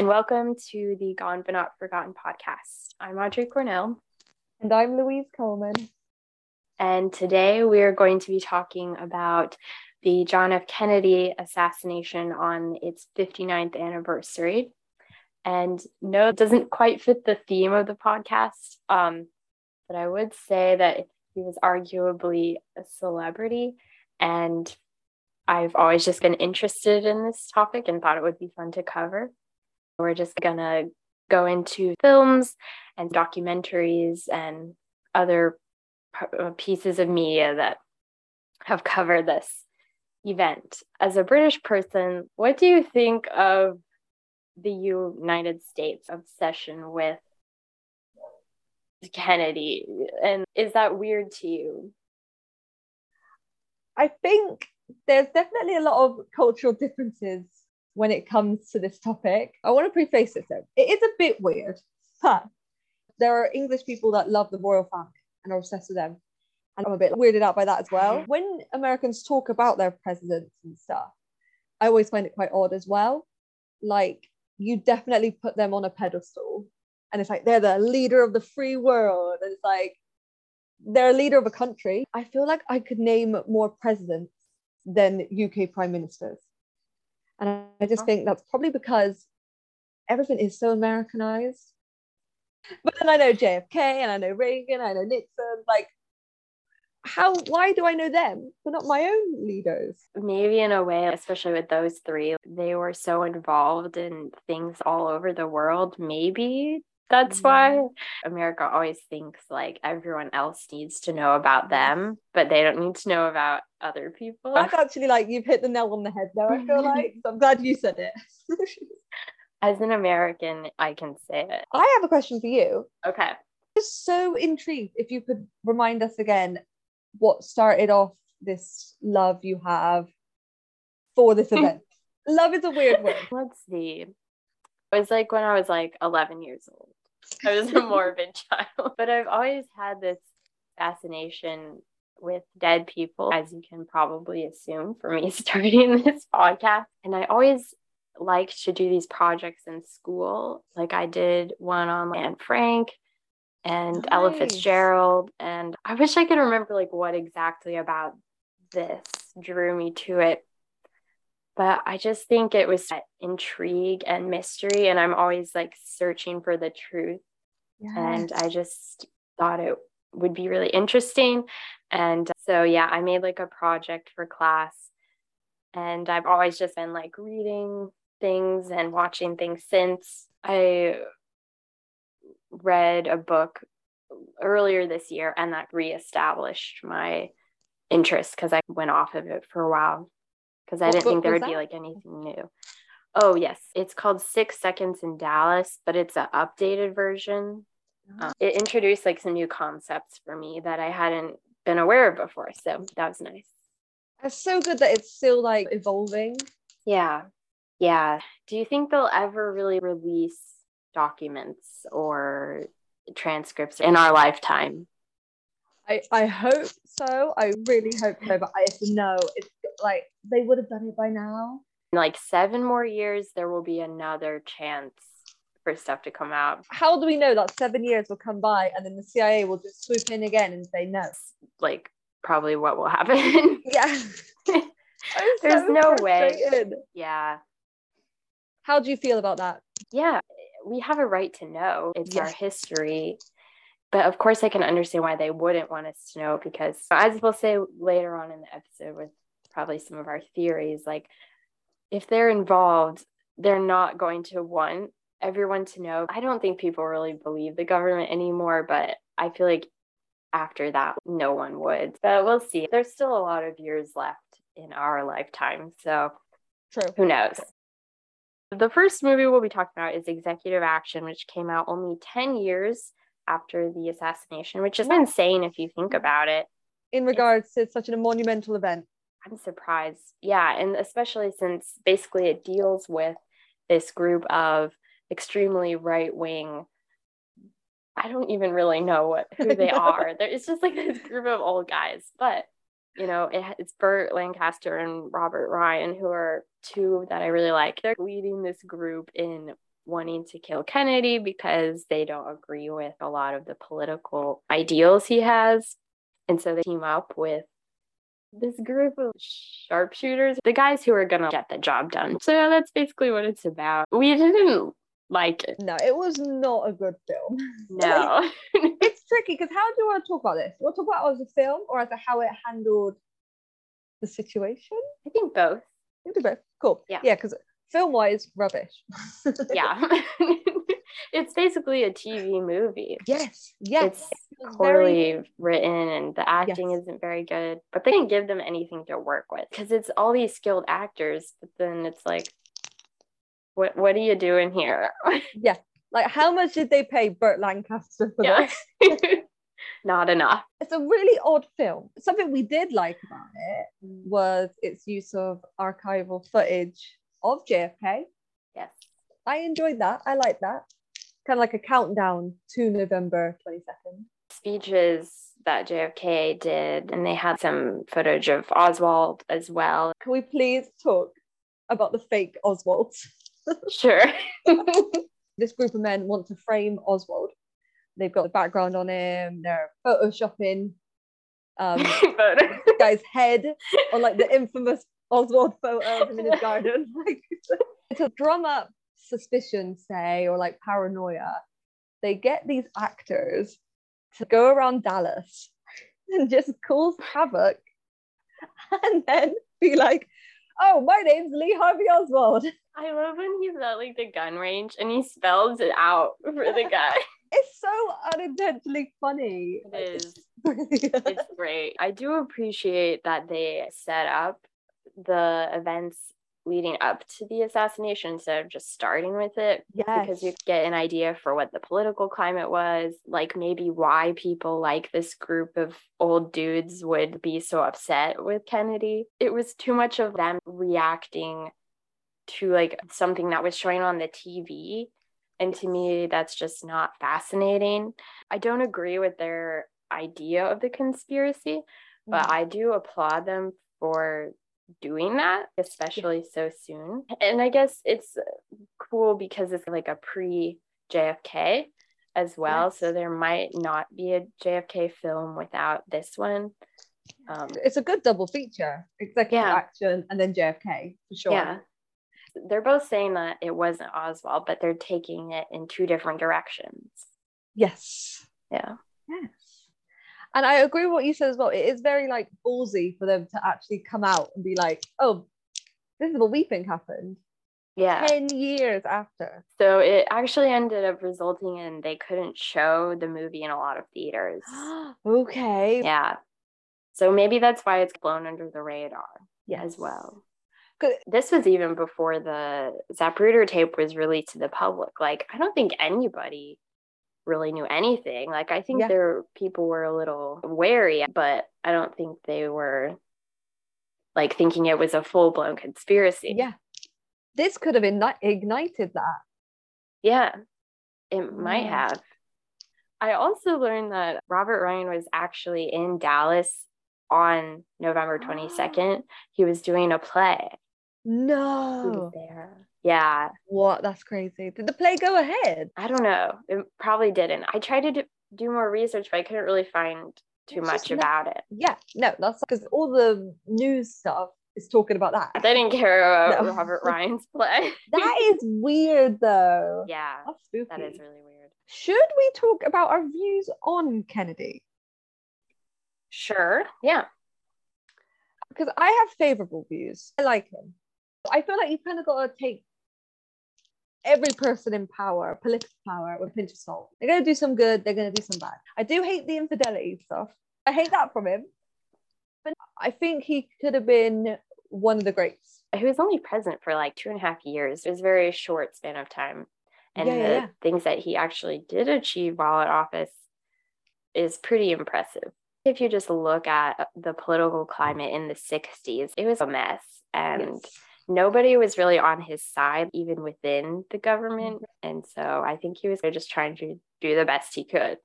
And welcome to the Gone But Not Forgotten podcast. I'm Audrey Cornell. And I'm Louise Coleman. And today we are going to be talking about the John F. Kennedy assassination on its 59th anniversary. And no, it doesn't quite fit the theme of the podcast, um, but I would say that he was arguably a celebrity. And I've always just been interested in this topic and thought it would be fun to cover. We're just going to go into films and documentaries and other uh, pieces of media that have covered this event. As a British person, what do you think of the United States obsession with Kennedy? And is that weird to you? I think there's definitely a lot of cultural differences when it comes to this topic. I want to preface it though. It is a bit weird, but there are English people that love the royal family and are obsessed with them. And I'm a bit weirded out by that as well. When Americans talk about their presidents and stuff, I always find it quite odd as well. Like, you definitely put them on a pedestal, and it's like they're the leader of the free world. And it's like they're a leader of a country. I feel like I could name more presidents than UK prime ministers. And I just think that's probably because everything is so Americanized. But then I know JFK and I know Reagan, I know Nixon. Like, how, why do I know them, but not my own leaders? Maybe in a way, especially with those three, they were so involved in things all over the world. Maybe that's why mm-hmm. America always thinks like everyone else needs to know about them, but they don't need to know about other people. That's actually like you've hit the nail on the head though, I feel like. so I'm glad you said it. As an American, I can say it. I have a question for you. Okay. Just so intrigued if you could remind us again what started off this love you have for this event. love is a weird word. Let's see. It was like when I was like 11 years old. I was a morbid child. But I've always had this fascination with dead people, as you can probably assume for me starting this podcast. And I always liked to do these projects in school. Like I did one on Anne Frank and nice. Ella Fitzgerald. And I wish I could remember like what exactly about this drew me to it but I just think it was intrigue and mystery. And I'm always like searching for the truth. Yes. And I just thought it would be really interesting. And uh, so, yeah, I made like a project for class. And I've always just been like reading things and watching things since I read a book earlier this year and that reestablished my interest because I went off of it for a while because I didn't think there would that? be like anything new. Oh yes, it's called Six Seconds in Dallas, but it's an updated version. Uh, it introduced like some new concepts for me that I hadn't been aware of before, so that was nice. It's so good that it's still like evolving. Yeah, yeah. Do you think they'll ever really release documents or transcripts in our lifetime? I, I hope so. I really hope so, but I know it's like they would have done it by now. In like seven more years, there will be another chance for stuff to come out. How do we know that seven years will come by and then the CIA will just swoop in again and say no? Like probably what will happen. yeah. There's so no way. Yeah. How do you feel about that? Yeah, we have a right to know. It's yes. our history but of course, I can understand why they wouldn't want us to know because, as we'll say later on in the episode, with probably some of our theories, like if they're involved, they're not going to want everyone to know. I don't think people really believe the government anymore, but I feel like after that, no one would. But we'll see. There's still a lot of years left in our lifetime. So True. who knows? The first movie we'll be talking about is Executive Action, which came out only 10 years after the assassination, which is insane if you think about it. In regards to such a monumental event. I'm surprised. Yeah. And especially since basically it deals with this group of extremely right wing. I don't even really know what who they are. There, it's just like this group of old guys, but you know, it, it's Burt Lancaster and Robert Ryan, who are two that I really like. They're leading this group in wanting to kill Kennedy because they don't agree with a lot of the political ideals he has. And so they team up with this group of sharpshooters, the guys who are going to get the job done. So that's basically what it's about. We didn't like it. No, it was not a good film. No. it's tricky because how do you want to talk about this? To talk about it as a film or as a how it handled the situation? I think both. You do both. Cool. Yeah. Yeah, because film wise, rubbish. yeah. It's basically a TV movie. Yes. Yes. It's poorly very... written and the acting Yes. isn't very good, but they didn't give them anything to work with because it's all these skilled actors, but then it's like, what what are you doing here? Yeah. Like, how much did they pay Burt Lancaster for yeah. this? Not enough. It's a really odd film. Something we did like about it mm. was its use of archival footage of JFK. Yes. I enjoyed that. I like that. Kind of like a countdown to November 22nd. Speeches that JFK did, and they had some footage of Oswald as well. Can we please talk about the fake Oswald? Sure. this group of men want to frame Oswald. They've got the background on him, they're photoshopping um, guy's head on like the infamous Oswald photo of him in his garden. Like to drum up suspicion, say, or like paranoia, they get these actors to go around Dallas and just cause havoc and then be like, oh, my name's Lee Harvey Oswald. I love when he's at like the gun range and he spells it out for the guy. It's so unintentionally funny. It is. It's great. I do appreciate that they set up the events leading up to the assassination instead of just starting with it yes. because you get an idea for what the political climate was, like maybe why people like this group of old dudes would be so upset with Kennedy. It was too much of them reacting to like something that was showing on the TV. And to me, that's just not fascinating. I don't agree with their idea of the conspiracy, but mm-hmm. I do applaud them for doing that, especially so soon. And I guess it's cool because it's like a pre JFK as well. Yes. So there might not be a JFK film without this one. Um, it's a good double feature executive Yeah. action and then JFK for sure. Yeah. They're both saying that it wasn't Oswald, but they're taking it in two different directions. Yes. Yeah. Yes. And I agree with what you said as well. It is very like ballsy for them to actually come out and be like, oh, this is what we think happened Yeah. 10 years after. So it actually ended up resulting in they couldn't show the movie in a lot of theaters. okay. Yeah. So maybe that's why it's blown under the radar Yes. as well. This was even before the Zapruder tape was released to the public. Like, I don't think anybody really knew anything. Like, I think Yeah. there people were a little wary, but I don't think they were like thinking it was a full blown conspiracy. Yeah. This could have igni- ignited that. Yeah, it might Yeah. have. I also learned that Robert Ryan was actually in Dallas on November 22nd. Ah. He was doing a play. He No. was there. Yeah, What? That's crazy. Did the play go ahead? I don't know. It probably didn't. I tried to do, do more research, but I couldn't really find too It's much just not- about it. Yeah. No, that's because all the news stuff is talking about that. They didn't care about No. Robert Ryan's play. That is weird though. yeah, That's spooky. that is really weird. Should we talk about our views on Kennedy? Sure. Yeah. Because I have favorable views. I like him. I feel like you kind of got to take every person in power, political power, with a pinch of salt. They're going to do some good, they're going to do some bad. I do hate the infidelity stuff. I hate that from him. But I think he could have been one of the greats. he was only president for like two and a half years. It was a very short span of time. And Yeah, the yeah. things that he actually did achieve while in office is pretty impressive. If you just look at the political climate in the 60s, it was a mess. And Yes. Nobody was really on his side, even within the government. And so I think he was just trying to do the best he could.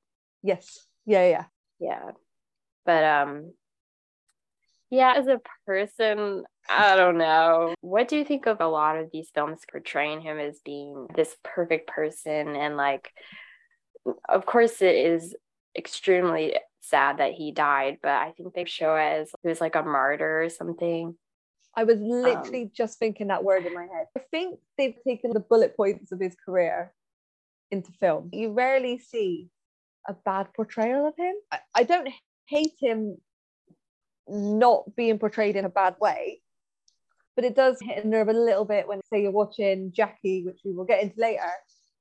Yes. Yeah, yeah. Yeah. But um Yeah, as a person, I don't know. What do you think of a lot of these films portraying him as being this perfect person? And like, of course, it is extremely sad that he died, but I think they show it as he was like a martyr or something. I was literally um, just thinking that word in my head. I think they've taken the bullet points of his career into film. You rarely see a bad portrayal of him. I, I don't hate him not being portrayed in a bad way, but it does hit a nerve a little bit when, say, you're watching Jackie, which we will get into later,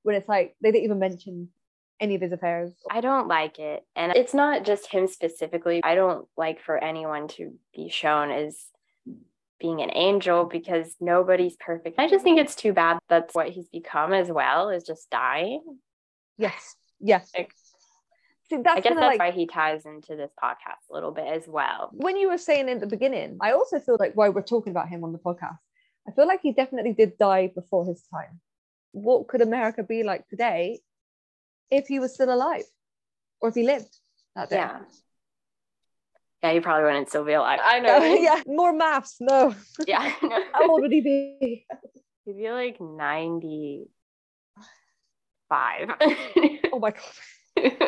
when it's like they didn't even mention any of his affairs. I don't like it. And it's not just him specifically. I don't like for anyone to be shown as being an angel because nobody's perfect. I just think it's too bad that's what he's become as well, is just dying. Yes. Yes. Like, See, that's I guess that's like, why he ties into this podcast a little bit as well. When you were saying in the beginning, I also feel like while we're talking about him on the podcast, I feel like he definitely did die before his time. What could America be like today if he was still alive or if he lived that day? Yeah. Yeah, he probably wouldn't still be alive. I know. yeah, more maps. No. Yeah. How old would he be? He'd be like 95. oh my God could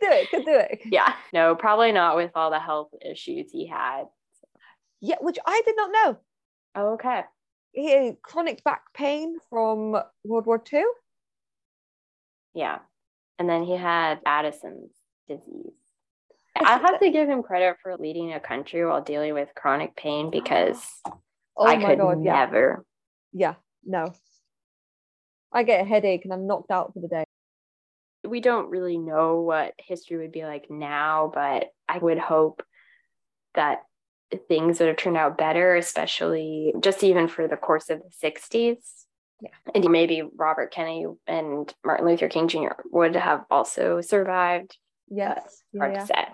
do it, could do it. Yeah, no, probably not with all the health issues he had. Yeah, which I did not know. Oh, okay. He had chronic back pain from World War II. Yeah. And then he had Addison's disease. I have to give him credit for leading a country while dealing with chronic pain because oh I could God, never. Yeah. yeah, no. I get a headache and I'm knocked out for the day we don't really know what history would be like now, but I would hope that things would have turned out better, especially just even for the course of the 60s. Yeah. And maybe Robert Kennedy and Martin Luther King Jr. would have also survived. Yes. Yeah, hard yeah. to say.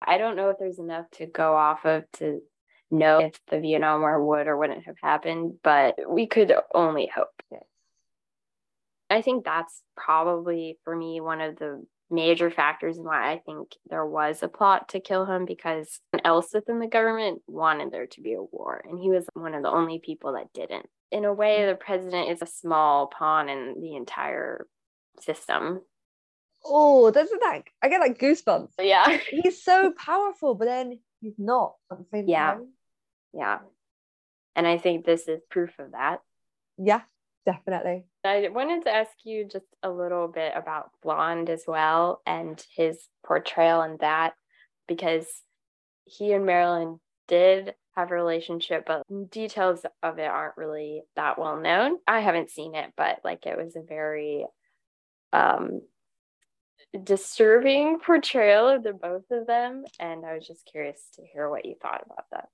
I don't know if there's enough to go off of to know if the Vietnam War would or wouldn't have happened, but we could only hope. I think that's probably for me one of the major factors in why I think there was a plot to kill him because else within the government wanted there to be a war. And he was one of the only people that didn't. In a way, the president is a small pawn in the entire system. Oh, doesn't that I get like goosebumps. Yeah. he's so powerful, but then he's not at the same yeah. time. Yeah. And I think this is proof of that. Yeah, definitely. I wanted to ask you just a little bit about Blonde as well and his portrayal in that because he and Marilyn did have a relationship, but details of it aren't really that well known. I haven't seen it, but like it was a very um disturbing portrayal of the both of them. And I was just curious to hear what you thought about that.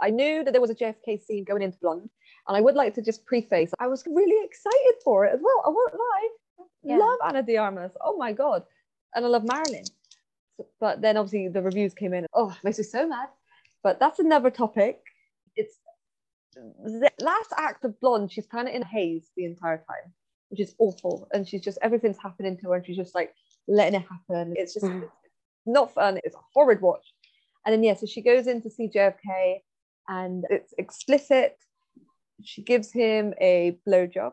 I knew that there was a JFK scene going into Blonde, and I would like to just preface I was really excited for it as well. I won't lie. Yeah. Love Ana de Armas. Oh my God. And I love Marilyn. But then obviously the reviews came in. Oh, it makes me so mad. But that's another topic. It's the last act of Blonde, she's kind of in a haze the entire time, which is awful. And she's just, everything's happening to her, and she's just like letting it happen. It's just mm-hmm. not fun. It's a horrid watch. And then, yeah, so she goes in to see JFK and it's explicit. She gives him a blowjob.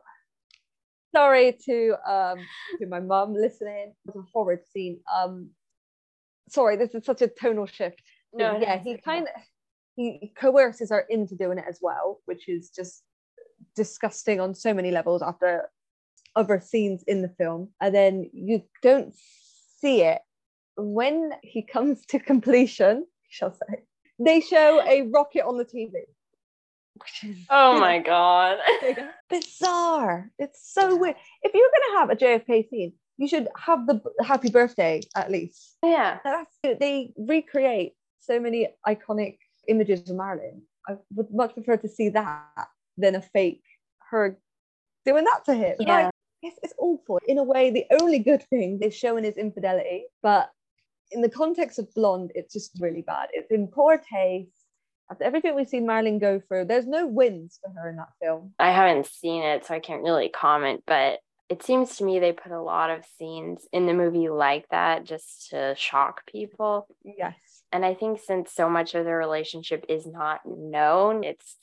Sorry to um to my mum listening. It's a horrid scene. Um, sorry, this is such a tonal shift. No, yeah, he kind of he coerces her into doing it as well, which is just disgusting on so many levels after other scenes in the film. And then you don't see it when he comes to completion, shall say they show a rocket on the TV. oh my god. Bizarre. It's so weird. If you're gonna have a JFK scene, you should have the happy birthday at least. Yeah. That's They recreate so many iconic images of Marilyn. I would much prefer to see that than a fake her doing that to him. Yeah. Like, it's, it's awful. In a way, the only good thing is showing is infidelity, but in the context of Blonde, it's just really bad. It's in poor taste. After everything we've seen Marilyn go through, there's no wins for her in that film. I haven't seen it, so I can't really comment, but it seems to me they put a lot of scenes in the movie like that just to shock people. Yes. And I think since so much of their relationship is not known, it's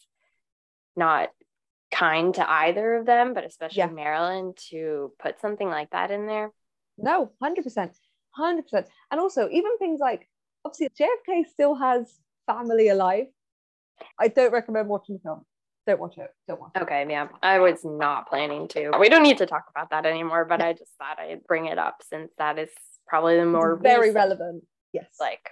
not kind to either of them, but especially Yeah. Marilyn to put something like that in there. No, 100%. 100%. And also, even things like obviously, JFK still has family alive. I don't recommend watching the film. Don't watch it. Don't watch it. Okay, yeah. I was not planning to. We don't need to talk about that anymore, but I just thought I'd bring it up since that is probably the more It's very recent, relevant. Yes. like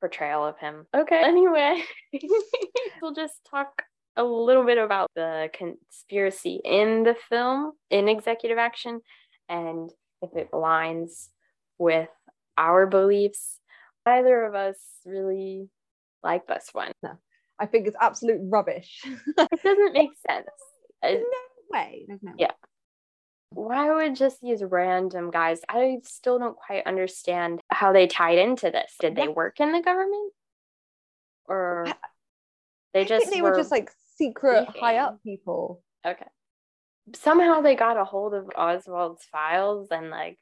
portrayal of him. Okay. Anyway, we'll just talk a little bit about the conspiracy in the film in executive action and if it aligns with our beliefs. Neither of us really like this one. I think it's absolute rubbish. It doesn't make sense. no way. There's no Yeah. why would just these random guys i still don't quite understand how they tied into this did they work in the government or they just they were, just like secret high up people. okay. Somehow they got a hold of oswald's files and like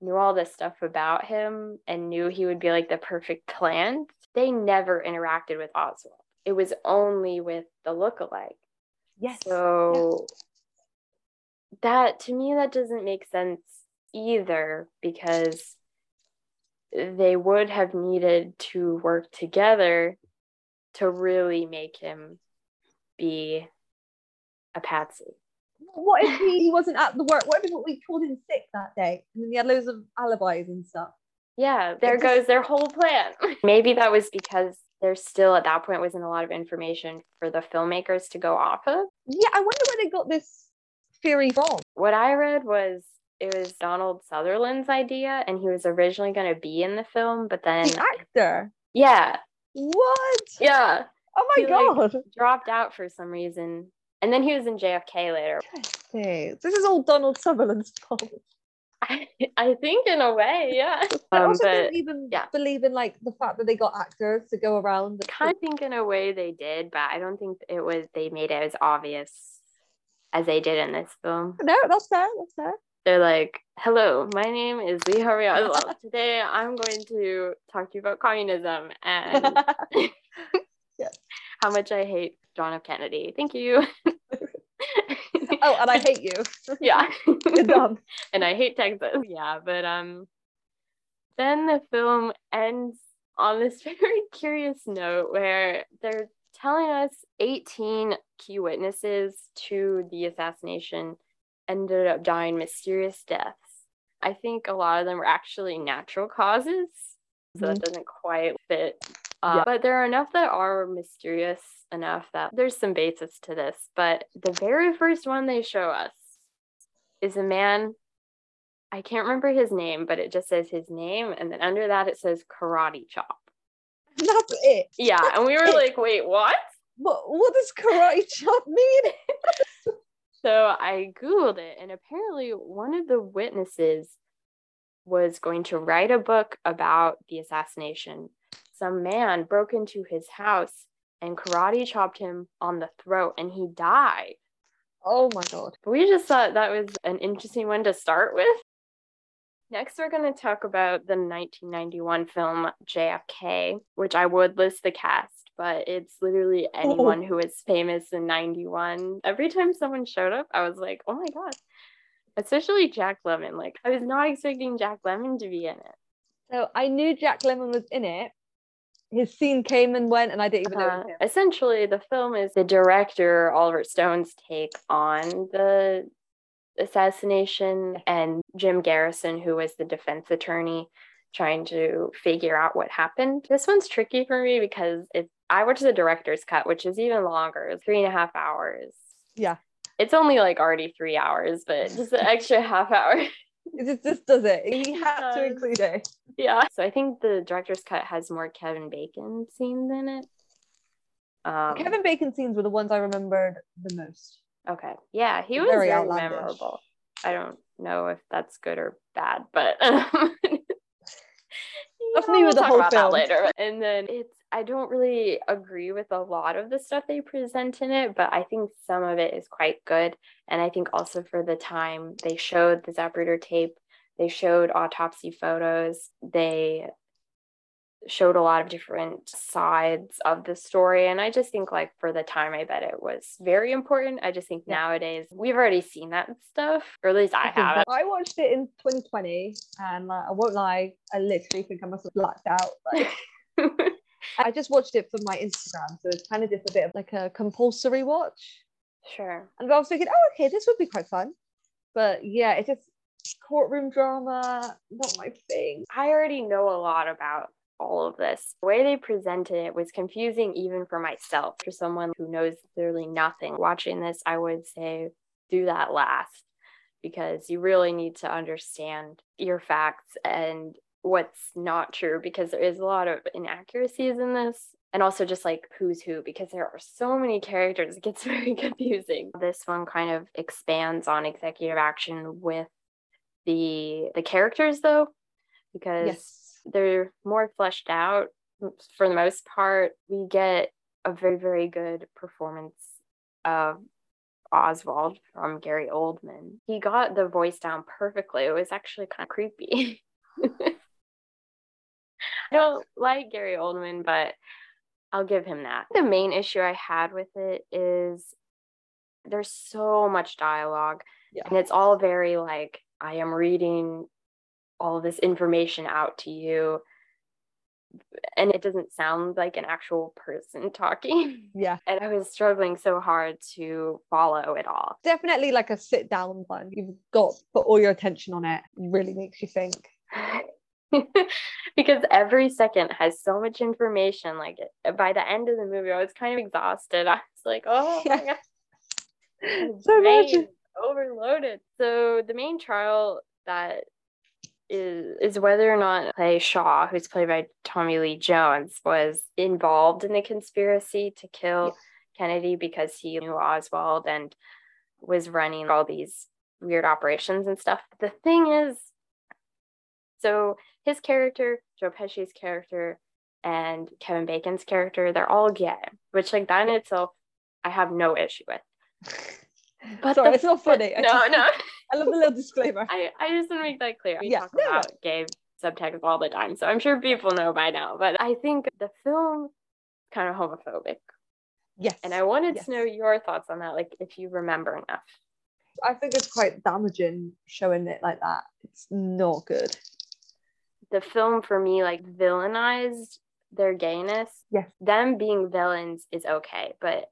knew all this stuff about him and knew he would be like the perfect plan they never interacted with oswald. It was only with the lookalike. Yes. So that to me that doesn't make sense either because they would have needed to work together to really make him be a patsy. What if he, he wasn't at the work? What if we called in sick that day and then he had loads of alibis and stuff? Yeah, there goes their whole plan. Maybe that was because there still at that point wasn't a lot of information for the filmmakers to go off of. Yeah, I wonder where they got this theory from. What I read was it was Donald Sutherland's idea and he was originally going to be in the film, but then The actor. yeah, What? yeah, Oh my He, like- god. dropped out for some reason. And then he was in JFK later. Interesting. This is all Donald Sutherland's fault. I, I think in a way, yeah. I Um, also but don't even yeah. believe in like the fact that they got actors to go around. I kind of think in a way they did, but I don't think it was they made it as obvious as they did in this film. No, that's fair. That's fair. They're like, "Hello, my name is Lee Harvey Oswald. Today, I'm going to talk to you about communism and how much I hate John F. Kennedy. Thank you." oh, and I hate you. yeah, and I hate Texas. Yeah, but um, then the film ends on this very curious note where they're telling us 18 key witnesses to the assassination ended up dying mysterious deaths. I think a lot of them were actually natural causes, so that doesn't quite fit. Uh, Yeah. But there are enough that are mysterious enough that there's some basis to this. But the very first one they show us is a man. I can't remember his name, but it just says his name, and then under that it says karate chop. That's it. Yeah, and we were like, wait, what? What, what does karate chop mean? So I Googled it, and apparently one of the witnesses was going to write a book about the assassination. Some man broke into his house and karate chopped him on the throat, and he died. Oh my god. We just thought that was an interesting one to start with. Next, we're going to talk about the 1991 film JFK, which I would list the cast, but it's literally oh. anyone who was famous in 91. Every time someone showed up, I was like, oh my God. Especially Jack Lemmon. Like, I was not expecting Jack Lemmon to be in it. So I knew Jack Lemmon was in it. His scene came and went, and I didn't even know Uh, him. essentially, the film is the director Oliver Stone's take on the assassination, and Jim Garrison, who was the defense attorney, trying to figure out what happened. This one's tricky for me because if I watched the director's cut, which is even longer, it's three and a half hours. Yeah. It's only like already three hours, but just an extra half hour. It just, does it. He had to include it. Yeah. So I think the director's cut has more Kevin Bacon scenes in it. Um, Kevin Bacon scenes were the ones I remembered the most. Okay. Yeah, he was Very very, memorable. I don't know if that's good or bad, but um, Me with the talk whole about film. that later. And then it's I don't really agree with a lot of the stuff they present in it, but I think some of it is quite good. And I think also for the time they showed the Zapruder tape, they showed autopsy photos, they showed a lot of different sides of the story. And I just think, like, for the time, I bet it was very important. I just think yeah. nowadays we've already seen that stuff, or at least I, I have. I watched it in 2020, and uh, I won't lie, I literally think I must have blacked out. Like, I just watched it for my Instagram, so it's kind of just a bit of like a compulsory watch. Sure. And I was thinking, oh, okay, this would be quite fun. But yeah, it's just courtroom drama, not my thing. I already know a lot about all of this. The way they presented it was confusing even for myself. For someone who knows literally nothing, watching this, I would say do that last because you really need to understand your facts and what's not true because there is a lot of inaccuracies in this and also just like who's who because there are so many characters it gets very confusing this one kind of expands on executive action with the the characters though because yes. They're more fleshed out for the most part we get a very very good performance of Oswald from Gary Oldman. He got the voice down perfectly. It was actually kind of creepy. I don't like Gary Oldman, but I'll give him that. The main issue I had with it is there's so much dialogue yeah. and it's all very like I am reading all this information out to you and it doesn't sound like an actual person talking. Yeah. And I was struggling so hard to follow it all. Definitely like a sit down one. You've got put all your attention on it. it really makes you think. because every second has so much information. Like by the end of the movie, I was kind of exhausted. I was like, oh yeah. god, so much overloaded. So the main trial that is is whether or not Clay Shaw, who's played by Tommy Lee Jones, was involved in the conspiracy to kill yeah. Kennedy because he knew Oswald and was running all these weird operations and stuff. The thing is, so his character, Joe Pesci's character, and Kevin Bacon's character, they're all gay, which like that in itself, I have no issue with. But Sorry, it's not funny. I no, just, no. I love the little disclaimer. I, I just want to make that clear. We yeah. talk no, about gay subtext all the time, so I'm sure people know by now. But I think the film kind of homophobic. Yes. And I wanted yes. to know your thoughts on that, like if you remember enough. I think it's quite damaging showing it like that. It's not good the film for me like villainized their gayness. Yes. Them being villains is okay, but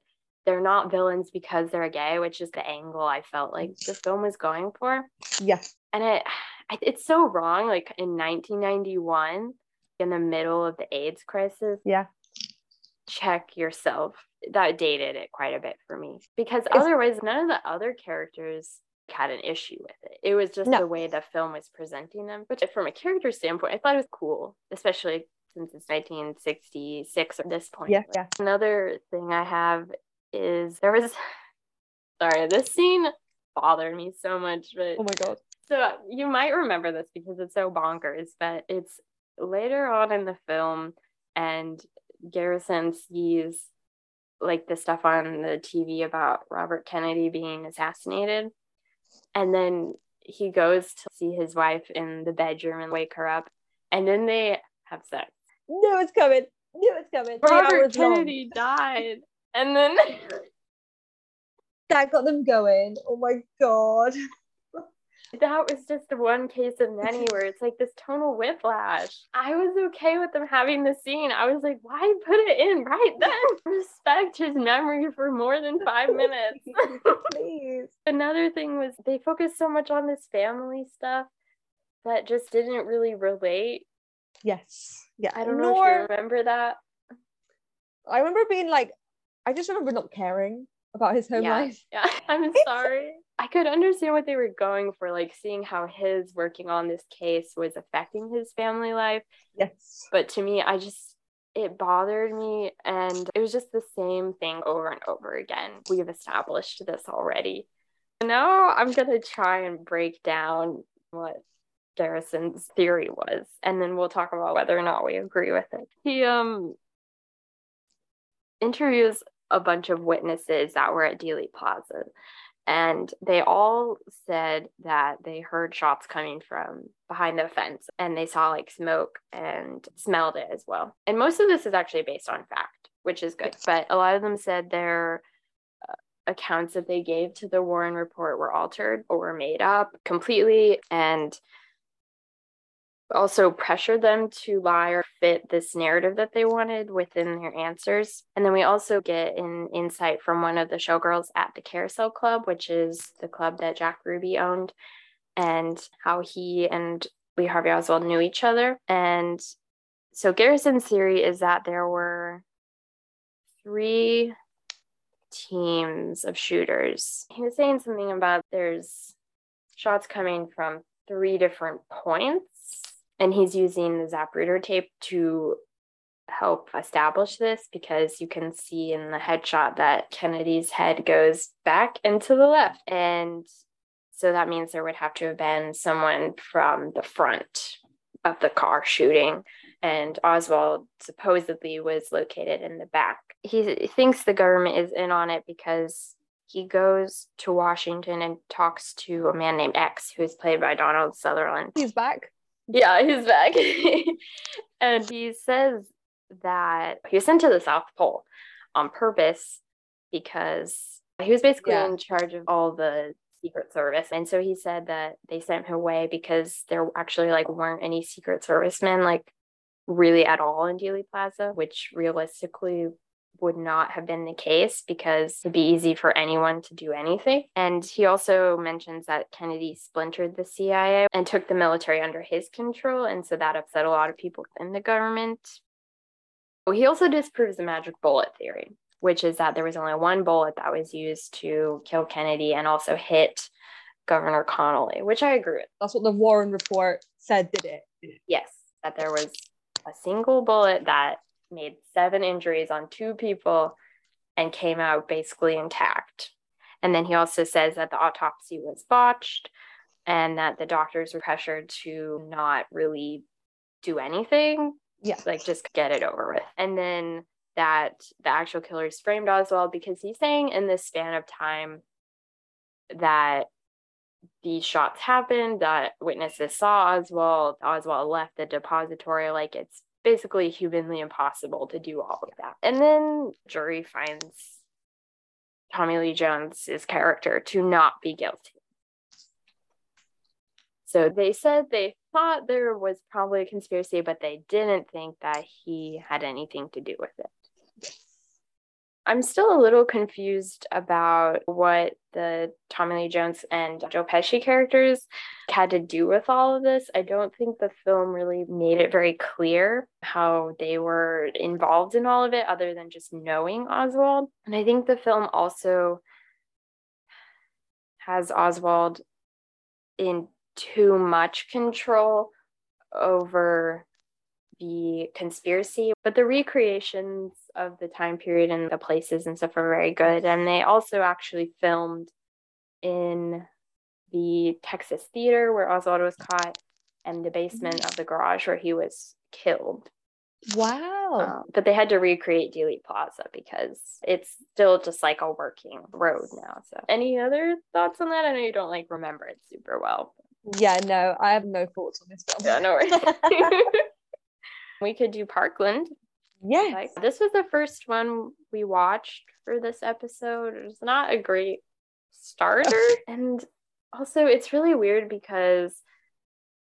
they're not villains because they're gay, which is the angle I felt like the film was going for. Yeah. And it it's so wrong like in 1991 in the middle of the AIDS crisis. Yeah. Check yourself. That dated it quite a bit for me because it's- otherwise none of the other characters had an issue with it. It was just no. the way the film was presenting them. But from a character standpoint, I thought it was cool, especially since it's 1966 at this point. Yeah, yeah. Another thing I have is there was sorry, this scene bothered me so much, but oh my god. So uh, you might remember this because it's so bonkers, but it's later on in the film and Garrison sees like the stuff on the TV about Robert Kennedy being assassinated. And then he goes to see his wife in the bedroom and wake her up. And then they have sex. No, it's coming. No, it's coming. Robert Kennedy long. died. And then that got them going. Oh my god that was just the one case of many where it's like this tonal whiplash. I was okay with them having the scene. I was like, why put it in right then? Respect his memory for more than five minutes. Please. Another thing was they focused so much on this family stuff that just didn't really relate. Yes. Yeah. I don't Nor... know if you remember that. I remember being like, I just remember not caring about his home yeah, life. Yeah, I'm sorry. I could understand what they were going for, like seeing how his working on this case was affecting his family life. Yes. But to me, I just, it bothered me. And it was just the same thing over and over again. We've established this already. Now I'm going to try and break down what Garrison's theory was. And then we'll talk about whether or not we agree with it. He, um, interviews a bunch of witnesses that were at Dealey Plaza And they all said that they heard shots coming from behind the fence and they saw like smoke and smelled it as well. And most of this is actually based on fact, which is good. But a lot of them said their uh, accounts that they gave to the Warren report were altered or were made up completely. And also pressured them to lie or fit this narrative that they wanted within their answers. And then we also get an insight from one of the showgirls at the Carousel Club, which is the club that Jack Ruby owned, and how he and Lee Harvey Oswald knew each other. And so Garrison's theory is that there were three teams of shooters. He was saying something about there's shots coming from three different points and he's using the Zapruder tape to help establish this because you can see in the headshot that Kennedy's head goes back and to the left. And so that means there would have to have been someone from the front of the car shooting. And Oswald supposedly was located in the back. He thinks the government is in on it because he goes to Washington and talks to a man named X, who is played by Donald Sutherland. He's back. Yeah, he's back. and he says that he was sent to the South Pole on purpose because he was basically yeah. in charge of all the Secret Service. And so he said that they sent him away because there actually like weren't any Secret Servicemen like really at all in Dealey Plaza, which realistically would not have been the case because it'd be easy for anyone to do anything. And he also mentions that Kennedy splintered the CIA and took the military under his control. And so that upset a lot of people in the government. Oh, he also disproves the magic bullet theory, which is that there was only one bullet that was used to kill Kennedy and also hit Governor Connally, which I agree with. That's what the Warren report said, did it? Yes, that there was a single bullet that made seven injuries on two people and came out basically intact. And then he also says that the autopsy was botched and that the doctors were pressured to not really do anything. Yeah. Like just get it over with. And then that the actual killers framed Oswald because he's saying in this span of time that these shots happened, that witnesses saw Oswald, Oswald left the depository, like it's basically humanly impossible to do all of that. And then jury finds Tommy Lee Jones's character to not be guilty. So they said they thought there was probably a conspiracy, but they didn't think that he had anything to do with it. I'm still a little confused about what the Tommy Lee Jones and Joe Pesci characters had to do with all of this. I don't think the film really made it very clear how they were involved in all of it, other than just knowing Oswald. And I think the film also has Oswald in too much control over the conspiracy, but the recreations of the time period and the places and stuff are very good. And they also actually filmed in the Texas theater where Oswald was caught and the basement of the garage where he was killed. Wow. Um, but they had to recreate Dealey Plaza because it's still just like a working road now. So, any other thoughts on that? I know you don't like remember it super well. Yeah, no, I have no thoughts on this film. Yeah, no worries. we could do Parkland. Yeah. Like, this was the first one we watched for this episode. It's not a great starter. and also, it's really weird because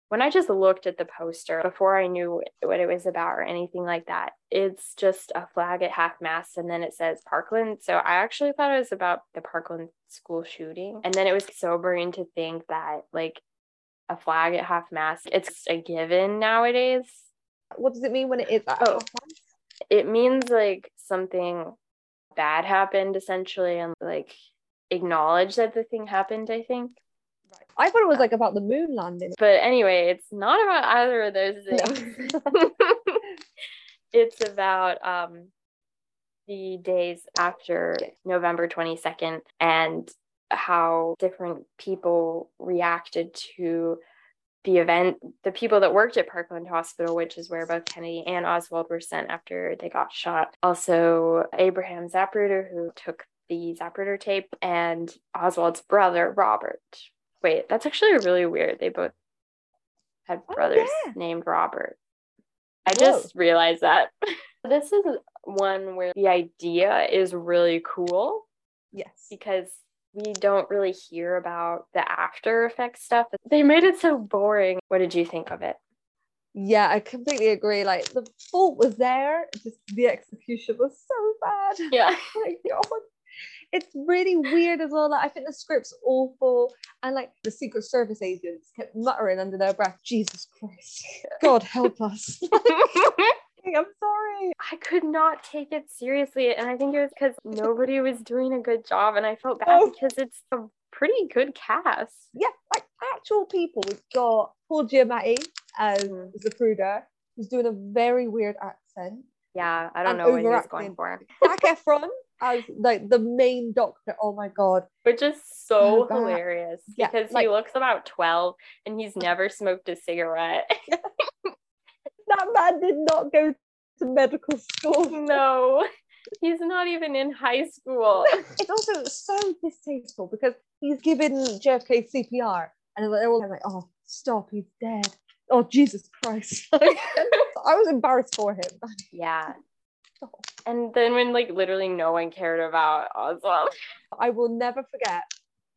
when I just looked at the poster before I knew what it was about or anything like that, it's just a flag at half mast and then it says Parkland. So I actually thought it was about the Parkland school shooting. And then it was sobering to think that, like, a flag at half mast, it's a given nowadays what does it mean when it is? Oh, it means like something bad happened essentially and like acknowledge that the thing happened, I think. I thought it was like about the moon landing. But anyway, it's not about either of those things. No. it's about um the days after November 22nd and how different people reacted to the event, the people that worked at Parkland Hospital, which is where both Kennedy and Oswald were sent after they got shot. Also, Abraham Zapruder, who took the Zapruder tape and Oswald's brother, Robert. Wait, that's actually really weird. They both had Oh, brothers yeah. named Robert. I Whoa. just realized that. this is one where the idea is really cool Yes. because we don't really hear about the after effects stuff. They made it so boring. What did you think of it? Yeah, I completely agree. Like the fault was there, just the execution was so bad. Yeah. Oh god. It's really weird as well. Like I think the script's awful. And like the Secret Service agents kept muttering under their breath, Jesus Christ. God help us. I'm sorry. I could not take it seriously. And I think it was because nobody was doing a good job. And I felt bad Oh. because it's a pretty good cast. Yeah, like actual people. We've got Paul Giamatti as Mhm. Zapruder, who's doing a very weird accent. Yeah, I don't know what he was going for, Zac Efron as like the main doctor. Oh my god. which is Oh, so God. hilarious Yeah, because like- he looks about 12 and he's never smoked a cigarette. That man did not go to medical school. no, he's not even in high school. it's also so distasteful because he's given JFK CPR and they're all like, oh, stop, he's dead. Oh, Jesus Christ. I was embarrassed for him. yeah. And then when like literally no one cared about Oswald. I will never forget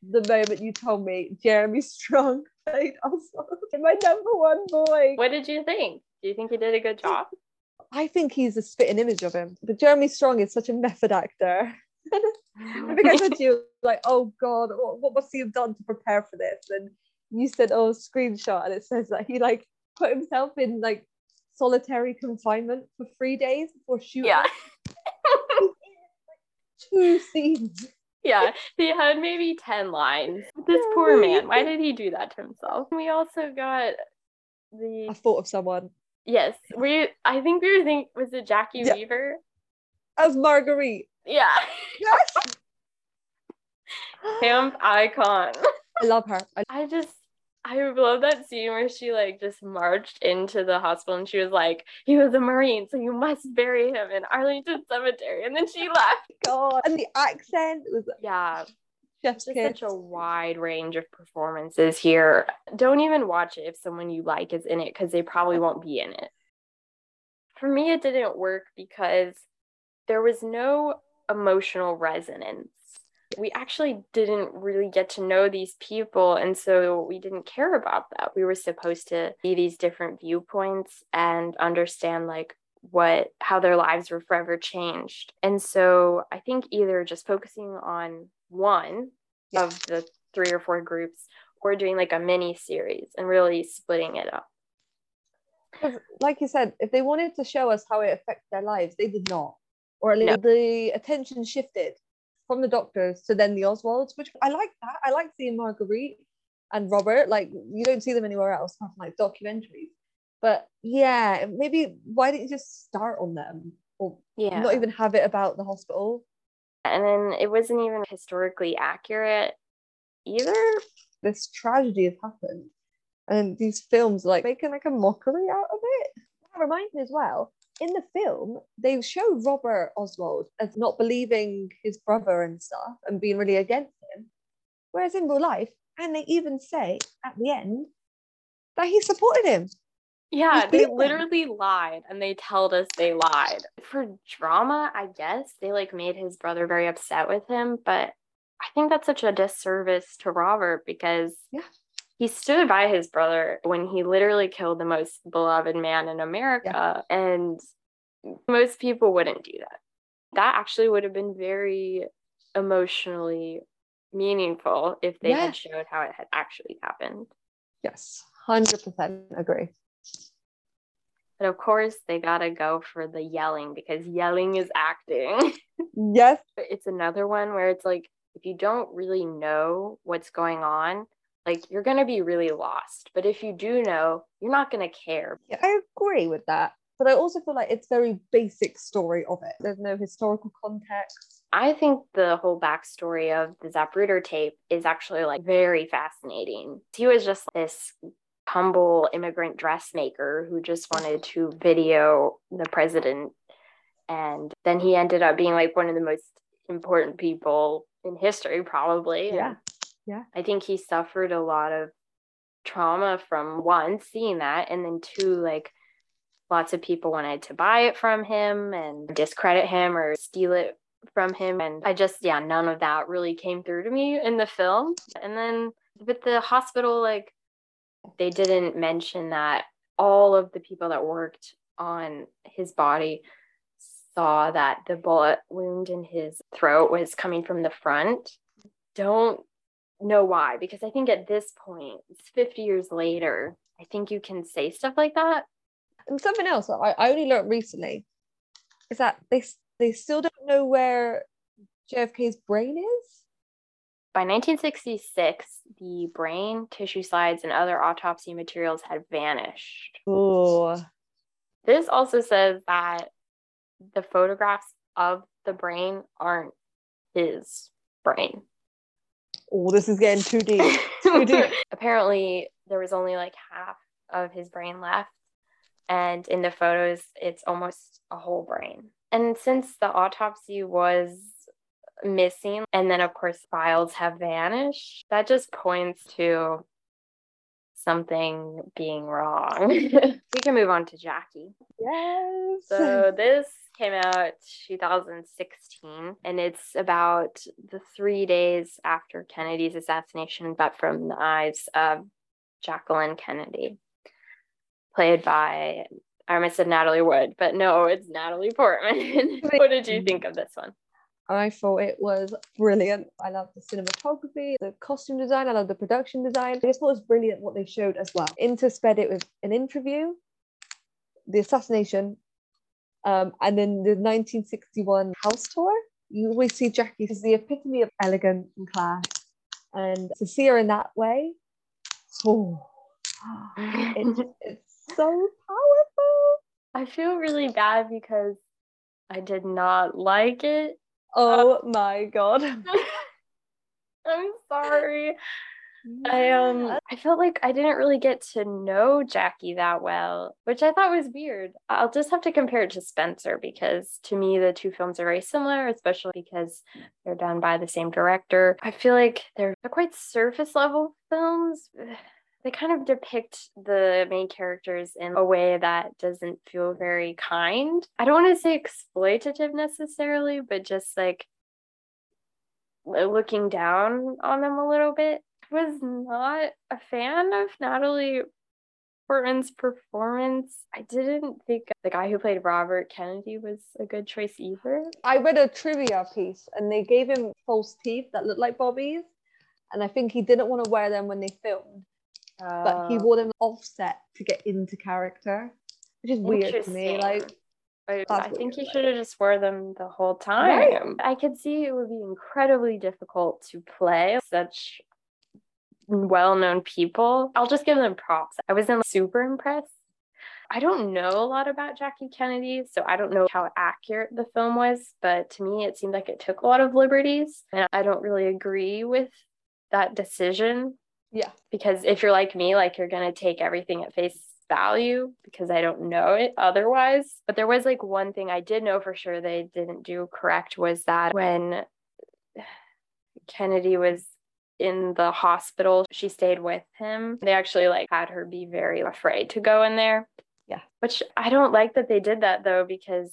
the moment you told me Jeremy Strong played Oswald, my number one boy. What did you think? Do you think he did a good job? I think he's a spitting image of him. But Jeremy Strong is such a method actor. I think I said to you, like, oh God, what, what must he have done to prepare for this? And you said, oh, screenshot. And it says that he like put himself in like solitary confinement for three days before shooting. yeah. Two scenes. Yeah. He had maybe 10 lines. This poor man. Why did he do that to himself? We also got the I thought of someone yes. We I think we were thinking was it Jacki Yeah. Weaver? as Marguerite. Yeah. Yes. Camp icon. I love her. I, I just I love that scene where she like just marched into the hospital and she was like, he was a Marine, so you must bury him in Arlington Cemetery. And then she left. Oh God. And the accent was Yeah, chef's just such a wide range of performances here. Don't even watch it if someone you like is in it because they probably won't be in it. For me, it didn't work because there was no emotional resonance. We actually didn't really get to know these people, and so we didn't care about that. We were supposed to see these different viewpoints and understand like what how their lives were forever changed. And so I think either just focusing on one Yeah. of the three or four groups or doing like a mini series and really splitting it up. like you said, if they wanted to show us how it affected their lives, they did not. Or No. the attention shifted from the doctors to then the Oswalds, which I like that. I like seeing Marguerite and Robert. Like you don't see them anywhere else like documentaries. But yeah, maybe why didn't you just start on them? Or Yeah. not even have it about the hospital? and then it wasn't even historically accurate either. This tragedy has happened. And these films are like making like a mockery out of it. That reminds me as well. In the film, they show Robert Oswald as not believing his brother and stuff and being really against him. Whereas in real life, and they even say at the end that he supported him. Yeah, they literally lied and they told us they lied. For drama, I guess they like made his brother very upset with him, but I think that's such a disservice to Robert because Yeah. he stood by his brother when he literally killed the most beloved man in America and most people wouldn't do that. That actually would have been very emotionally meaningful if they Yeah. had showed how it had actually happened. Yes, 100% agree. But of course, they gotta go for the yelling because yelling is acting. Yes, But it's another one where it's like, if you don't really know what's going on, like you're gonna be really lost. But if you do know, you're not gonna care. yeah, I agree with that. But I also feel like it's very basic story of it. There's no historical context. I think the whole backstory of the Zapruder tape is actually like very fascinating. He was just this humble immigrant dressmaker who just wanted to video the president. And then he ended up being like one of the most important people in history, probably. Yeah. Yeah. I think he suffered a lot of trauma from one, seeing that, and then two, like lots of people wanted to buy it from him and discredit him or steal it from him. And I just, yeah, none of that really came through to me in the film. And then with the hospital, like, they didn't mention that all of the people that worked on his body saw that the bullet wound in his throat was coming from the front. Don't know why, because I think at this point, it's 50 years later, I think you can say stuff like that. And something else I, I only learned recently is that they they still don't know where JFK's brain is. By 1966, the brain, tissue slides, and other autopsy materials had vanished. Oh. This also says that the photographs of the brain aren't his brain. Oh, this is getting too deep. Too deep. Apparently, there was only like half of his brain left. And in the photos, it's almost a whole brain. And since the autopsy was missing, and then of course, files have vanished, that just points to something being wrong. we can move on to Jackie. Yes. So this came out 2016 and it's about the three days after Kennedy's assassination, but from the eyes of Jacqueline Kennedy, played by I almost said Natalie Wood, but no, it's Natalie Portman. what did you mm-hmm. think of this one? I thought it was brilliant. I love the cinematography, the costume design, I love the production design. I just thought it was brilliant what they showed as well. Intersped it with an interview, the assassination, um, and then the 1961 house tour. You always see Jackie as the epitome of elegance and class. And to see her in that way, oh, it, it's so powerful. I feel really bad because I did not like it. Oh uh, my god. I'm sorry. I um I felt like I didn't really get to know Jackie that well, which I thought was weird. I'll just have to compare it to Spencer because to me the two films are very similar, especially because they're done by the same director. I feel like they're, they're quite surface level films. They kind of depict the main characters in a way that doesn't feel very kind. I don't want to say exploitative necessarily, but just like looking down on them a little bit was not a fan of Natalie Portman's performance. I didn't think the guy who played Robert Kennedy was a good choice either. I read a trivia piece and they gave him false teeth that looked like Bobby's. And I think he didn't want to wear them when they filmed. Uh, but he oh. wore them offset to get into character, which is weird to me. Like I, I think he should have just wore them the whole time. Right. I could see it would be incredibly difficult to play such well-known people. I'll just give them props. I wasn't super impressed. I don't know a lot about Jackie Kennedy, so I don't know how accurate the film was, but to me it seemed like it took a lot of liberties, and I don't really agree with that decision. Yeah. Because if you're like me, like you're going to take everything at face value because I don't know it otherwise. But there was like one thing I did know for sure they didn't do correct was that when Kennedy was in the hospital. She stayed with him. They actually like had her be very afraid to go in there. Yeah. Which I don't like that they did that though, because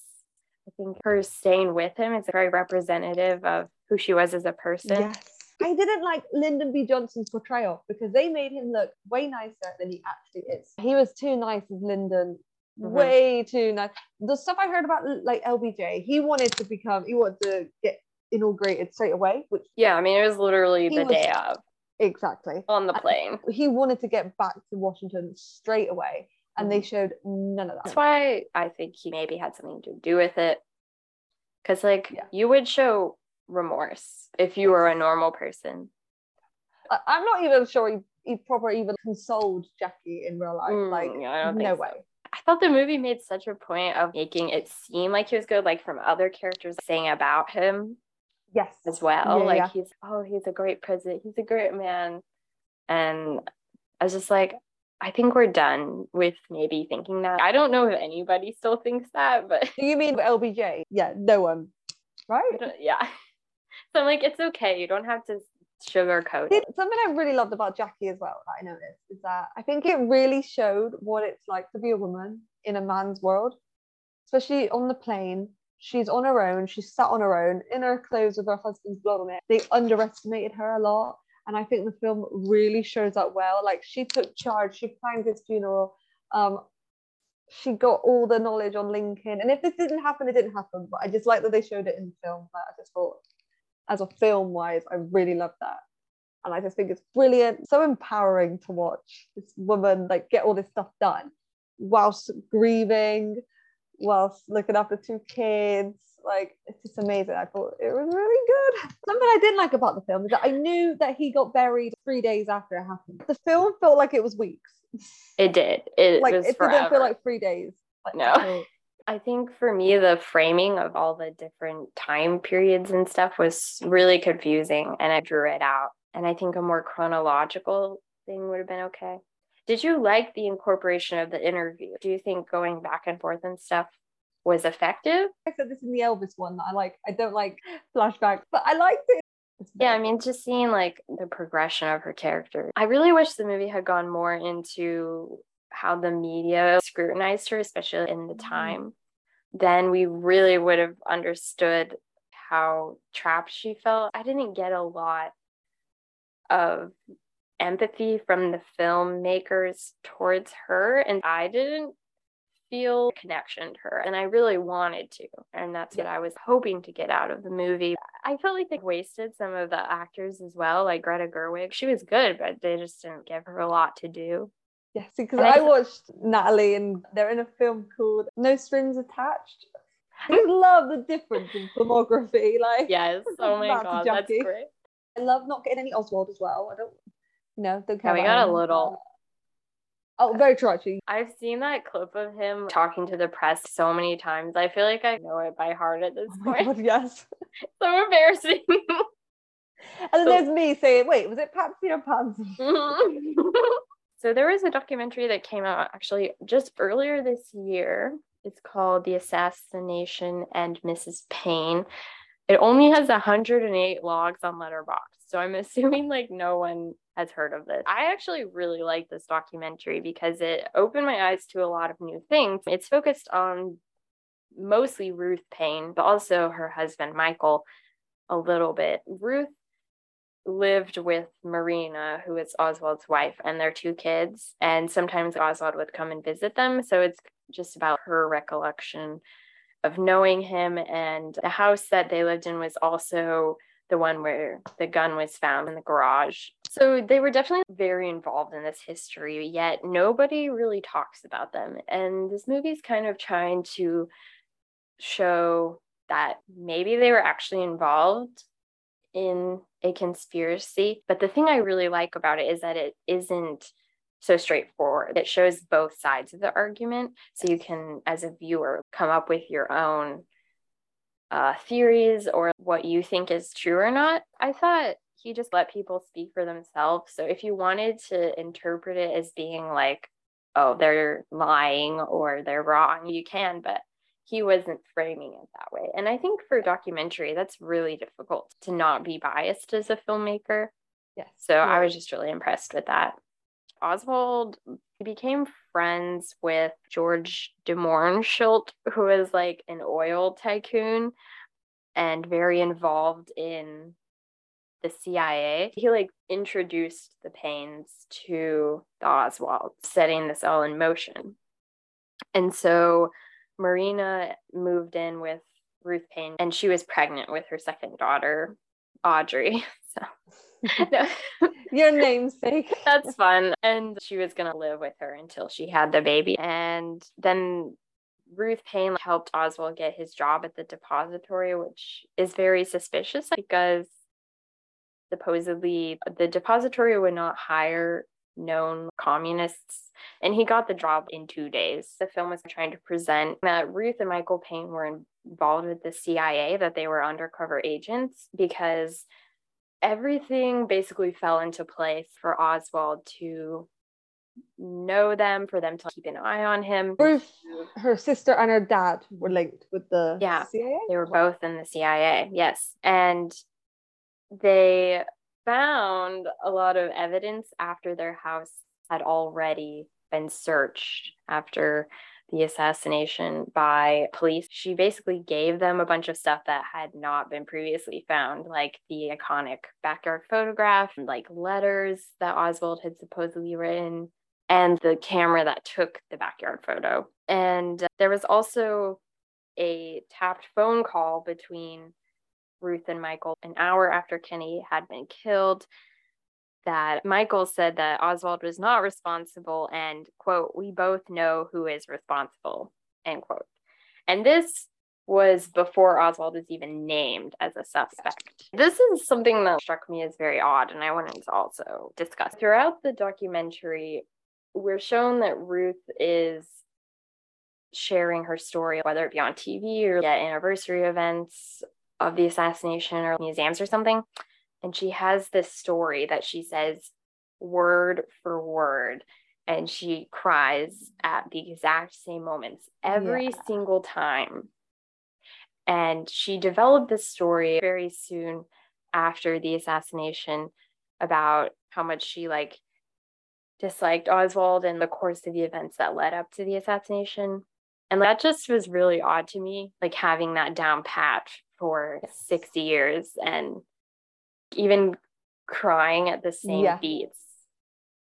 I think her staying with him is very representative of who she was as a person. Yes. I didn't like Lyndon B. Johnson's portrayal because they made him look way nicer than he actually is. He was too nice as Lyndon, mm-hmm. way too nice. The stuff I heard about like LBJ, he wanted to become, he wanted to get inaugurated straight away. Which yeah, I mean it was literally the was, day of. Exactly. On the plane. And he wanted to get back to Washington straight away. And they mm-hmm. showed none of that. That's why I think he maybe had something to do with it. Cause like yeah. you would show remorse if you were a normal person. I, I'm not even sure he, he probably even consoled Jackie in real life. Mm, like yeah, no way. I thought the movie made such a point of making it seem like he was good, like from other characters saying about him yes. as well. Yeah, like yeah. he's oh he's a great president he's a great man. And i was just like i think we're done with maybe thinking that. I don't know if anybody still thinks that but you mean lbj yeah no one. Right? yeah So I'm like, it's okay. You don't have to sugarcoat it. Something I really loved about Jackie as well that I noticed is that I think it really showed what it's like to be a woman in a man's world, especially on the plane. She's on her own. She's sat on her own in her clothes with her husband's blood on it. They underestimated her a lot. And I think the film really shows that well. Like she took charge, she planned his funeral. Um, she got all the knowledge on Lincoln. And if this didn't happen, it didn't happen. But I just like that they showed it in the film. But I just thought, as a film wise, I really love that. And I just think it's brilliant, so empowering to watch this woman like get all this stuff done whilst grieving, whilst looking after two kids. Like it's just amazing. I thought it was really good. Something I didn't like about the film is that I knew that he got buried three days after it happened. The film felt like it was weeks. It did. It like was it forever. didn't feel like three days. Like, No. I think for me, the framing of all the different time periods and stuff was really confusing, and I drew it out. And I think a more chronological thing would have been okay. Did you like the incorporation of the interview? Do you think going back and forth and stuff was effective? I said this in the Elvis one. that I like. I don't like flashbacks, but I liked it. Yeah, I mean, just seeing like the progression of her character. I really wish the movie had gone more into how the media scrutinized her, especially in the Mhm. time. Then we really would have understood how trapped she felt. I didn't get a lot of empathy from the filmmakers towards her, and I didn't feel connection to her and I really wanted to and that's what I was hoping to get out of the movie. I felt like they wasted some of the actors as well like Greta Gerwig. She was good but they just didn't give her a lot to do. Yes, because I I watched Natalie and they're in a film called No Strings Attached. I love the difference in filmography. Like, Yes. Oh my god, that's great. I love not getting any Oswald as well. I don't, you know, don't care. Yeah, we got a little. Oh, very trashy. I've seen that clip of him talking to the press so many times. I feel like I know it by heart at this Oh point. god, yes. so embarrassing. And then there's me saying, "Wait, was it Patsy or Pansy?" So there was a documentary that came out actually just earlier this year. It's called The Assassination and Mrs. Paine. It only has 108 logs on Letterboxd. So I'm assuming like no one has heard of this. I actually really like this documentary because it opened my eyes to a lot of new things. It's focused on mostly Ruth Paine, but also her husband Michael a little bit. Ruth lived with Marina, who is Oswald's wife, and their two kids. And sometimes Oswald would come and visit them. So it's just about her recollection of knowing him. And the house that they lived in was also the one where the gun was found in the garage. So they were definitely very involved in this history, yet nobody really talks about them. And this movie is kind of trying to show that maybe they were actually involved in a conspiracy. But the thing I really like about it is that it isn't so straightforward. It shows both sides of the argument. So you can, as a viewer, come up with your own uh, theories or what you think is true or not. I thought he just let people speak for themselves. So if you wanted to interpret it as being like, oh, they're lying or they're wrong, you can, but he wasn't framing it that way. And I think for documentary, that's really difficult to not be biased as a filmmaker. Yes. So I was just really impressed with that. Oswald became friends with George de Mohrenschildt, who was like an oil tycoon and very involved in the CIA. He like introduced the Paines to the Oswald, setting this all in motion. And so Marina moved in with Ruth Paine and she was pregnant with her second daughter, Audrey. So Your namesake. that's fun. And she was going to live with her until she had the baby. And then Ruth Paine helped Oswald get his job at the depository, which is very suspicious because supposedly the depository would not hire known communists. And he got the job in two days. The film was trying to present that Ruth and Michael Paine were involved with the CIA, that they were undercover agents, because everything basically fell into place for Oswald to know them, for them to keep an eye on him. Ruth, her sister and her dad were linked with the Yeah, CIA. They were both in the CIA, yes. And they found a lot of evidence after their house had already been searched after the assassination by police. She basically gave them a bunch of stuff that had not been previously found, like the iconic backyard photograph, like letters that Oswald had supposedly written, and the camera that took the backyard photo. And uh, there was also a tapped phone call between Ruth and Michael an hour after Kenny had been killed that Michael said that Oswald was not responsible and, quote, we both know who is responsible, end quote. And this was before Oswald was even named as a suspect. This is something that struck me as very odd, and I wanted to also discuss. Throughout the documentary, we're shown that Ruth is sharing her story, whether it be on TV or at anniversary events of the assassination or museums or something. And she has this story that she says word for word. And she cries at the exact same moments every yeah. single time. And she developed this story very soon after the assassination about how much she like disliked Oswald and the course of the events that led up to the assassination. And that just was really odd to me, like having that down pat for 60 years and even crying at the same yeah. beats.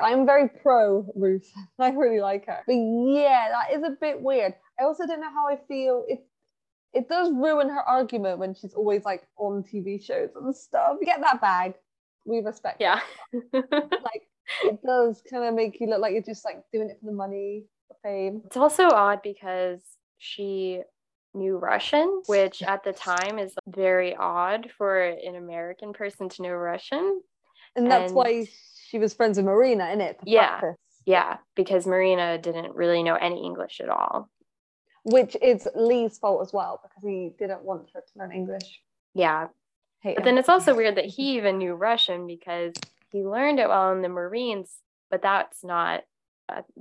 I'm very pro Ruth. I really like her. But yeah, that is a bit weird. I also don't know how I feel. It it does ruin her argument when she's always like on TV shows and stuff. Get that bag. We respect. Yeah. like it does kind of make you look like you're just like doing it for the money, the fame. It's also odd because she knew Russian, which at the time is very odd for an American person to know Russian. And that's and, why she was friends with Marina in it. Yeah. Practice. Yeah, because Marina didn't really know any English at all. Which is Lee's fault as well, because he didn't want her to learn English. Yeah. Hate but him. then it's also weird that he even knew Russian because he learned it while in the Marines, but that's not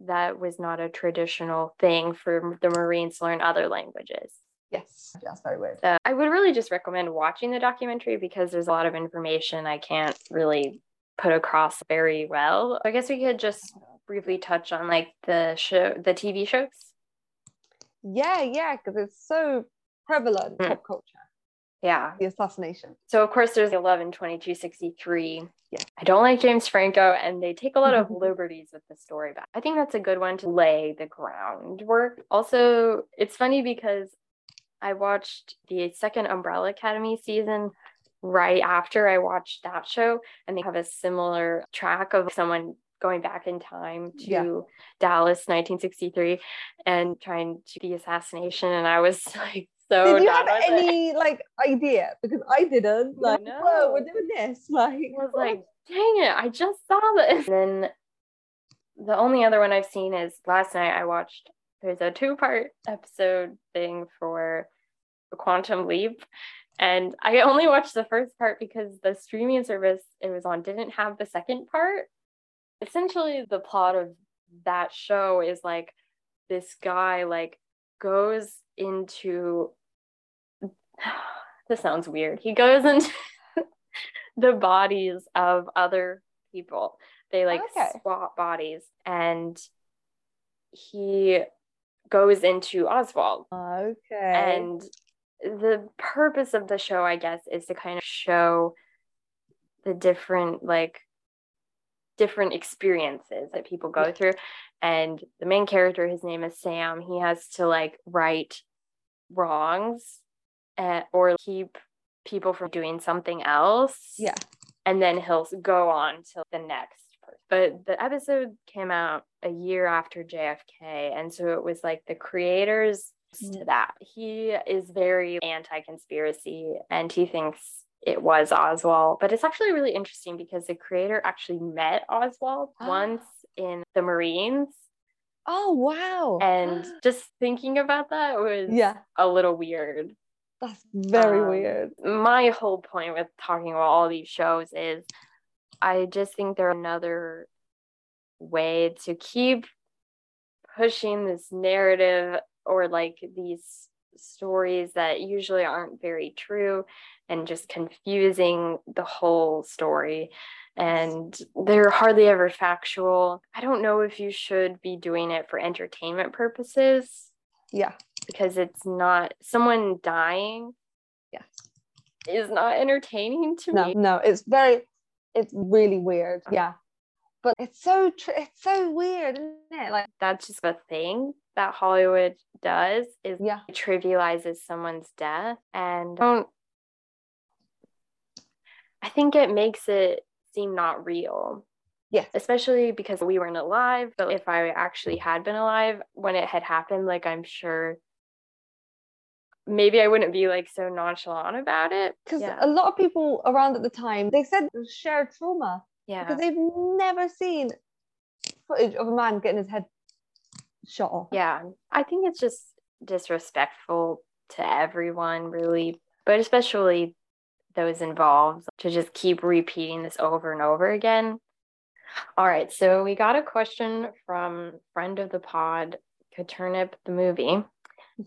that was not a traditional thing for the Marines to learn other languages. Yes, that's very weird. So I would really just recommend watching the documentary because there's a lot of information I can't really put across very well. I guess we could just briefly touch on like the show, the TV shows. Yeah, yeah, because it's so prevalent mm. pop culture. Yeah. The assassination. So of course there's 11 22 63 yeah, I don't like James Franco, and they take a lot of liberties with the story. But I think that's a good one to lay the groundwork. Also, it's funny because I watched the second Umbrella Academy season right after I watched that show, and they have a similar track of someone going back in time to yeah. Dallas 1963 and trying to the assassination and I was like so did you have any like idea? Because i didn't. Like no. whoa we're doing this. Like i was like dang it i just saw this. And then the only other one i've seen is last night i watched there's a two part episode thing for quantum leap. And i only watched the first part because the streaming service it was on didn't have the second part. Essentially the plot of that show is like this guy like goes into this sounds weird. He goes into the bodies of other people. They like oh, okay. swap bodies and he goes into Oswald. Okay. And the purpose of the show, I guess, is to kind of show the different like different experiences that people go through. And the main character, his name is Sam, he has to like right wrongs uh, or keep people from doing something else. Yeah. And then he'll go on to the next. But the episode came out a year after JFK. And so it was like the creators to that. He is very anti conspiracy and he thinks it was Oswald. But it's actually really interesting because the creator actually met Oswald oh. once in the Marines. Oh, wow. And just thinking about that was yeah. a little weird. That's very um, weird. My whole point with talking about all these shows is I just think they're another way to keep pushing this narrative or like these stories that usually aren't very true and just confusing the whole story. And they're hardly ever factual. I don't know if you should be doing it for entertainment purposes. Yeah. Because it's not someone dying. Yeah. Is not entertaining to no, me. No, no. it's very, it's really weird. Yeah. But it's so, tr- it's so weird, isn't it? Like, that's just a thing that Hollywood does is yeah. trivializes someone's death and don't I think it makes it seem not real. Yes. Especially because we weren't alive. But if I actually had been alive when it had happened, like I'm sure maybe I wouldn't be like so nonchalant about it. Because yeah. a lot of people around at the time, they said shared trauma. Yeah. Because they've never seen footage of a man getting his head shot off. Yeah. I think it's just disrespectful to everyone, really, but especially those involved to just keep repeating this over and over again. All right, so we got a question from friend of the pod, Katurnip the movie.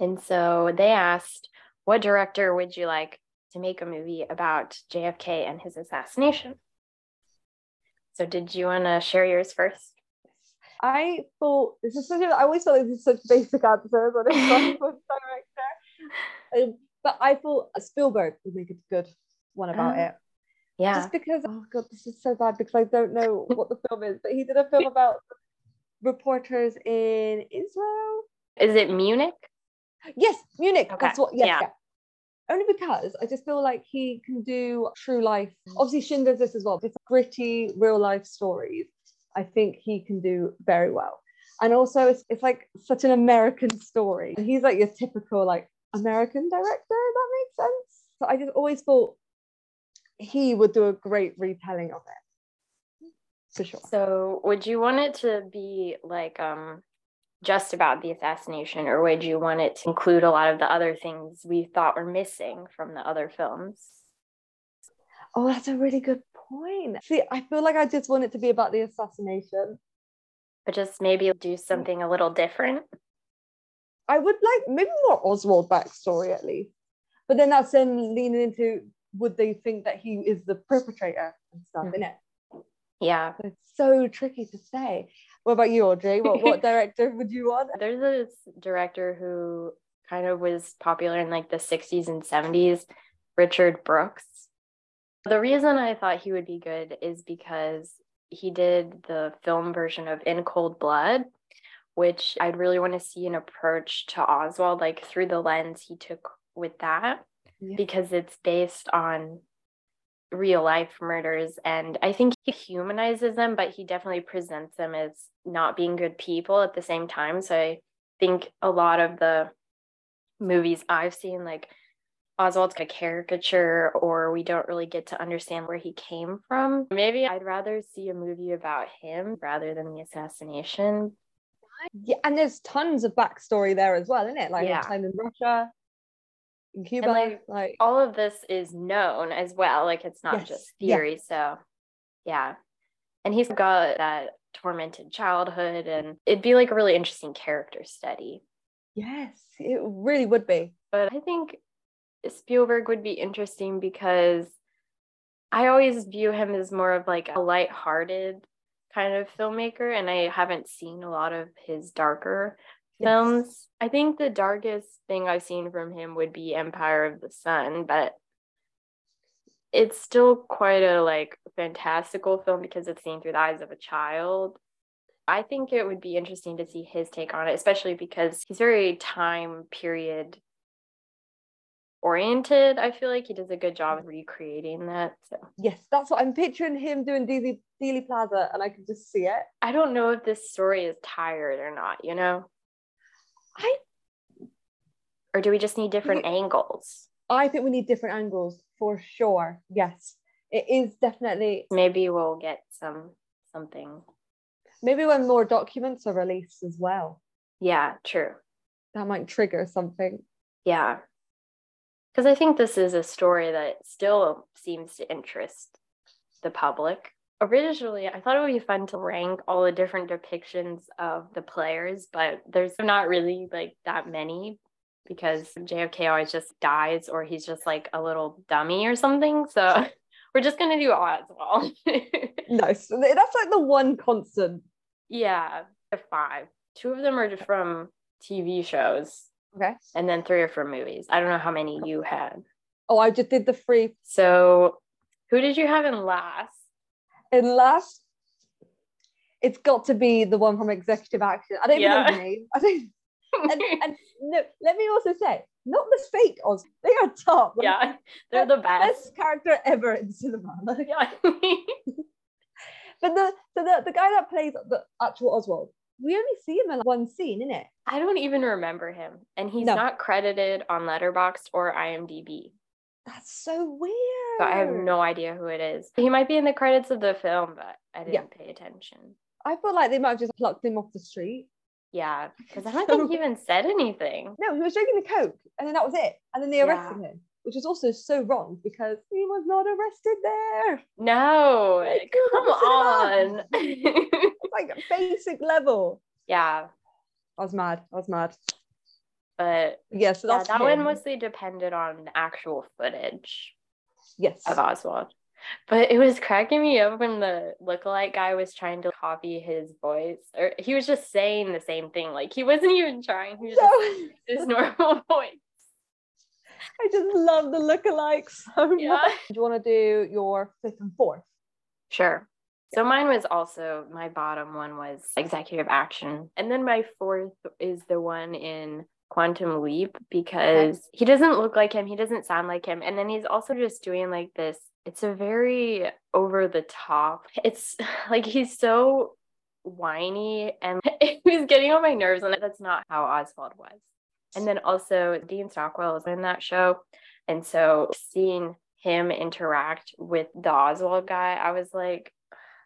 And so they asked, what director would you like to make a movie about JFK and his assassination? So did you want to share yours first? I thought this is such a, I always thought this is such basic answers on a director. Um, but I thought Spielberg would make a good one about Oh, it. Yeah. Just because, oh god, this is so bad because I don't know what the film is, but he did a film about reporters in Israel. Is it Munich? Yes, Munich. Okay, That's what. Yes, yeah. yeah. Only because I just feel like he can do true life. Obviously, Shin does this as well. It's gritty, real life stories. I think he can do very well. And also, it's, it's like such an American story. And he's like your typical like American director. If that makes sense. So I just always thought he would do a great retelling of it, for sure. So would you want it to be like um just about the assassination or would you want it to include a lot of the other things we thought were missing from the other films? Oh, that's a really good point. See, I feel like I just want it to be about the assassination. But just maybe do something a little different. I would like maybe more Oswald backstory at least. But then that's then leaning into would they think that he is the perpetrator and stuff Mhm. in it? Yeah. It's so tricky to say. What about you, Audrey? What what director would you want? There's this director who kind of was popular in like the 60s and 70s, Richard Brooks. The reason I thought he would be good is because he did the film version of In Cold Blood, which I'd really want to see an approach to Oswald, like through the lens he took with that, Yeah. because it's based on real life murders. And I think he humanizes them, but he definitely presents them as not being good people at the same time. So I think a lot of the movies I've seen, like Oswald's a caricature, or we don't really get to understand where he came from. Maybe I'd rather see a movie about him rather than the assassination. Yeah, and there's tons of backstory there as well, isn't it? Like Yeah. time in Russia, Cuba, like, like, All of this is known as well. Like it's not Yes, just yeah. theory. So, yeah. And he's got that tormented childhood, and it'd be like a really interesting character study. yes, it really would be. but I think Spielberg would be interesting because I always view him as more of like a light-hearted kind of filmmaker, and I haven't seen a lot of his darker. Films. I think the darkest thing I've seen from him would be Empire of the Sun, but it's still quite a like fantastical film because it's seen through the eyes of a child. I think it would be interesting to see his take on it, especially because he's very time period oriented. I feel like he does a good job of recreating that. So Yes, that's what I'm picturing him doing Dealey, Dealey Plaza, and I can just see it. I don't know if this story is tired or not, you know? I Or do we just need different angles? I think we need different angles for sure. Yes, it is definitely Maybe we'll get some something. maybe when more documents are released as well, Yeah, true. that might trigger something. Yeah. Because I think this is a story that still seems to interest the public. Originally, I thought it would be fun to rank all the different depictions of the players, but there's not really like that many. because JFK always just dies or he's just like a little dummy or something. So we're just gonna do Oswald. nice. That's like the one constant. Yeah, five. Two of them are just from TV shows. Okay. And then three are from movies. I don't know how many you had. Oh, I just did the three. So who did you have in last? In last, it's got to be the one from Executive Action. I don't Yeah. even know the name. I think and, and no, let me also say, not the fake Oz. They are top. Like, yeah, they're the best. Best character ever in cinema. Like, Yeah. but the so the, the guy that plays the actual Oswald, we only see him in one scene, innit? I don't even remember him. And he's No. not credited on Letterboxd or IMDb. That's so weird. So I have no idea who it is. He might be in the credits of the film, but I didn't Yeah. pay attention. I feel like they might have just plucked him off the street. Yeah, because I don't think he even said anything. No, he was drinking the coke, and then that was it. And then they arrested him, which is also so wrong because he was not arrested there. No, Like, come on. It's like a basic level. yeah, I was mad. I was mad. But Yeah, so yeah, that him. one mostly depended on actual footage yes. of Oswald. But it was cracking me up when the lookalike guy was trying to copy his voice, or he was just saying the same thing. Like he wasn't even trying. He was No, just his normal voice. I just love the lookalikes so Yeah. much. Do you want to do your fifth and fourth? Sure. So mine was also my bottom one was executive action. And then my fourth is the one in Quantum Leap because he doesn't look like him, he doesn't sound like him. And then he's also just doing like this it's a very over the top. It's like he's so whiny and it was getting on my nerves and that's not how Oswald was. And then also Dean Stockwell is in that show. And so seeing him interact with the Oswald guy, I was like,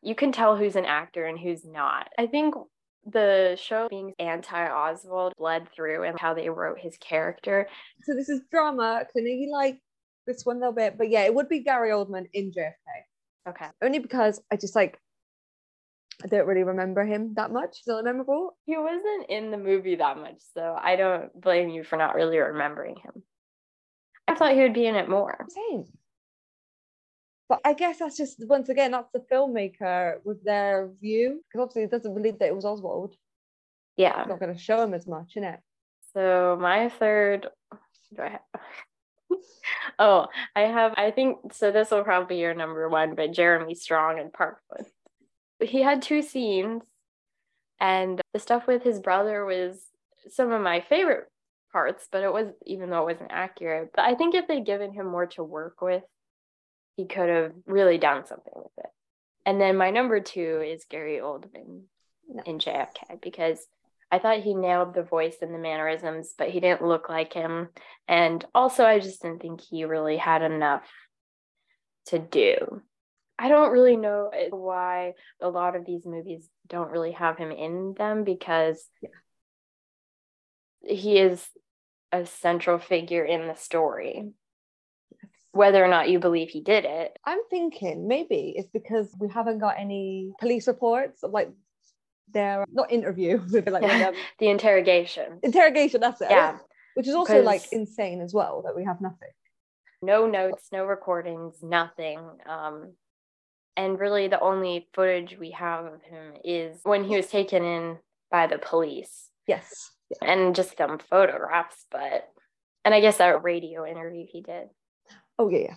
you can tell who's an actor and who's not. I think the show being anti Oswald bled through and how they wrote his character. So this is drama. 'cause I know you like this one a little bit, but yeah, it would be Gary Oldman in JFK. Okay. Only because I just like I don't really remember him that much. Is it memorable? He wasn't in the movie that much, so I don't blame you for not really remembering him. I thought he would be in it more. Same. But I guess that's just once again that's the filmmaker with their view because obviously it doesn't believe that it was Oswald. Yeah. It's not going to show him as much, innit? So my third, do I have? oh, I have. I think so. This will probably be your number one, but Jeremy Strong in Parkland. He had two scenes, and the stuff with his brother was some of my favorite parts. But it was even though it wasn't accurate. But I think if they'd given him more to work with, he could have really done something with it. And then my number two is Gary Oldman in JFK because I thought he nailed the voice and the mannerisms, but he didn't look like him. And also, I just didn't think he really had enough to do. I don't really know why a lot of these movies don't really have him in them because he is a central figure in the story. Whether or not you believe he did it, I'm thinking maybe it's because we haven't got any police reports of like their not interview, like Yeah. the interrogation. interrogation. That's it. Yeah. Which is also like insane as well that we have nothing. no notes, no recordings, nothing. Um, and really, the only footage we have of him is when he was taken in by the police Yes. and just some photographs. But, and I guess that radio interview he did. Oh yeah, yeah.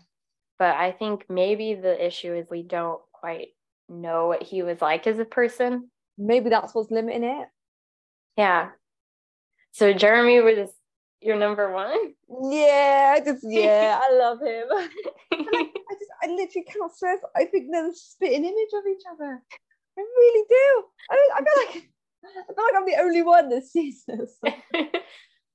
But I think maybe the issue is we don't quite know what he was like as a person. Maybe that's what's limiting it. Yeah. So Jeremy was your number one. Yeah, I just yeah, I love him. I just I literally cannot stress. I think they're the spitting image of each other. I really do. I, I feel like I feel like I'm the only one that sees this.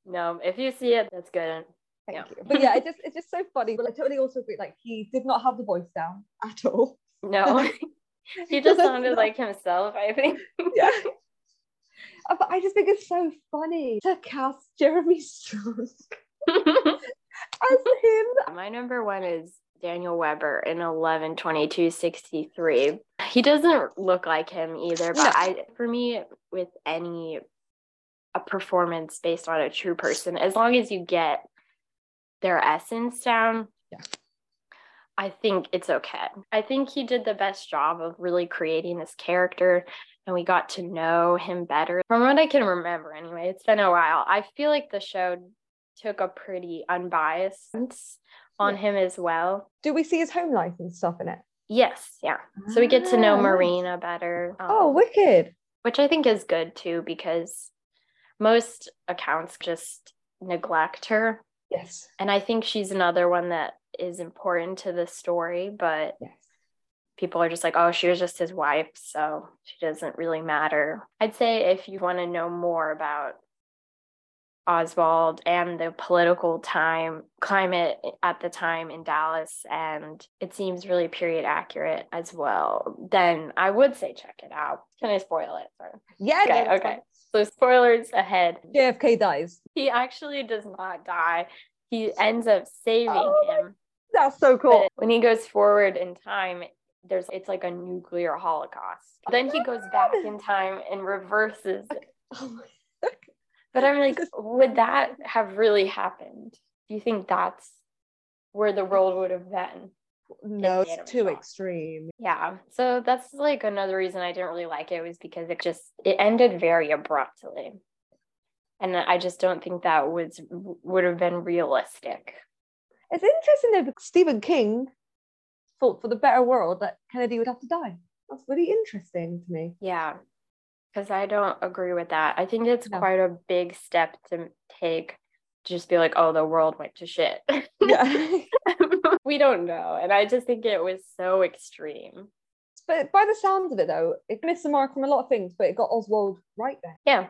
No, if you see it, that's good. Yeah. you. But yeah, it just it's just so funny. But I totally also agree. Like he did not have the voice down at all. No, he just sounded like himself, I think. Yeah. But I just think it's so funny to cast Jeremy Strong as him. My number one is Daniel Webber in 11 22 63. He doesn't look like him either, but No. I, for me, with any a performance based on a true person. As long as you get their essence down, Yeah. I think it's okay. I think he did the best job of really creating this character and we got to know him better. From what I can remember, anyway, it's been a while. I feel like the show took a pretty unbiased stance on Yeah. him as well. Do we see his home life and stuff in it? Yes, yeah. So we get to know Ah. Marina better. um, Oh, wicked. which I think is good too because most accounts just neglect her. Yes. And I think she's another one that is important to the story, but Yes. people are just like, oh, she was just his wife, so she doesn't really matter. I'd say if you want to know more about Oswald and the political time climate at the time in Dallas, and it seems really period accurate as well, then I would say check it out. Can I spoil it? Sorry. Yeah. Okay, okay. So spoilers ahead. JFK dies. He actually does not die. He ends up saving Oh him. That's so cool. But when he goes forward in time, there's it's like a nuclear holocaust. Then he goes back in time and reverses it. Oh But I'm like, would that have really happened? Do you think that's where the world would have been? No, it's too extreme. Yeah. So that's like another reason I didn't really like it was because it just it ended very abruptly. And I just don't think that was would have been realistic. It's interesting that Stephen King thought for the better world that Kennedy would have to die. That's really interesting to me. Yeah. Because I don't agree with that. I think it's No. quite a big step to take to just be like, oh, the world went to shit. Yeah. we don't know. And I just think it was so extreme. but by the sounds of it though, it missed the mark from a lot of things, but it got Oswald right there. Yeah.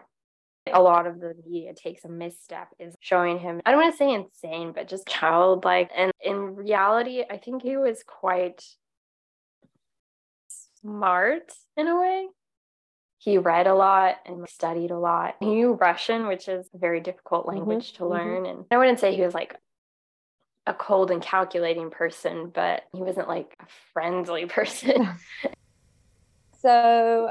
A lot of the media takes a misstep is showing him, I don't want to say insane, but just childlike. And in reality, I think he was quite smart in a way. He read a lot and studied a lot. He knew Russian, which is a very difficult language to mhm. learn. And I wouldn't say he was like a cold and calculating person, but he wasn't like a friendly person. So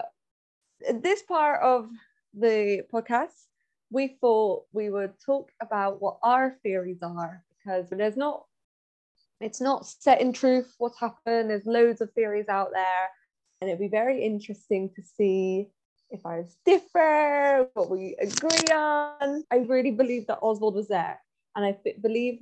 this part of the podcast, we thought we would talk about what our theories are because there's not it's not set in truth what's happened. There's loads of theories out there, and it'd be very interesting to see if ours differ, what we agree on. I really believe that Oswald was there, and I believe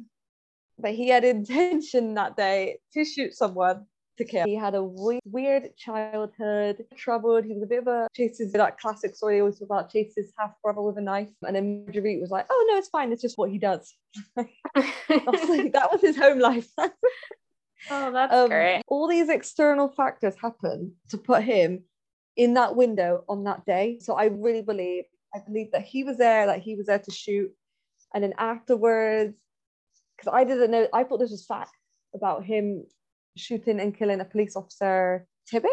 that he had intention that day to shoot someone to kill. He had a we- weird childhood, troubled. He was a bit of a chases that classic story always about chases half brother with a knife, and then Marguerite was like, "Oh no, it's fine. It's just what he does." Like, that was his home life. oh, that's Um, great. All these external factors happen to put him in that window on that day. So I really believe, I believe that he was there, that he was there to shoot. And then afterwards, because I didn't know, I thought this was fact about him shooting and killing a police officer, Tippit.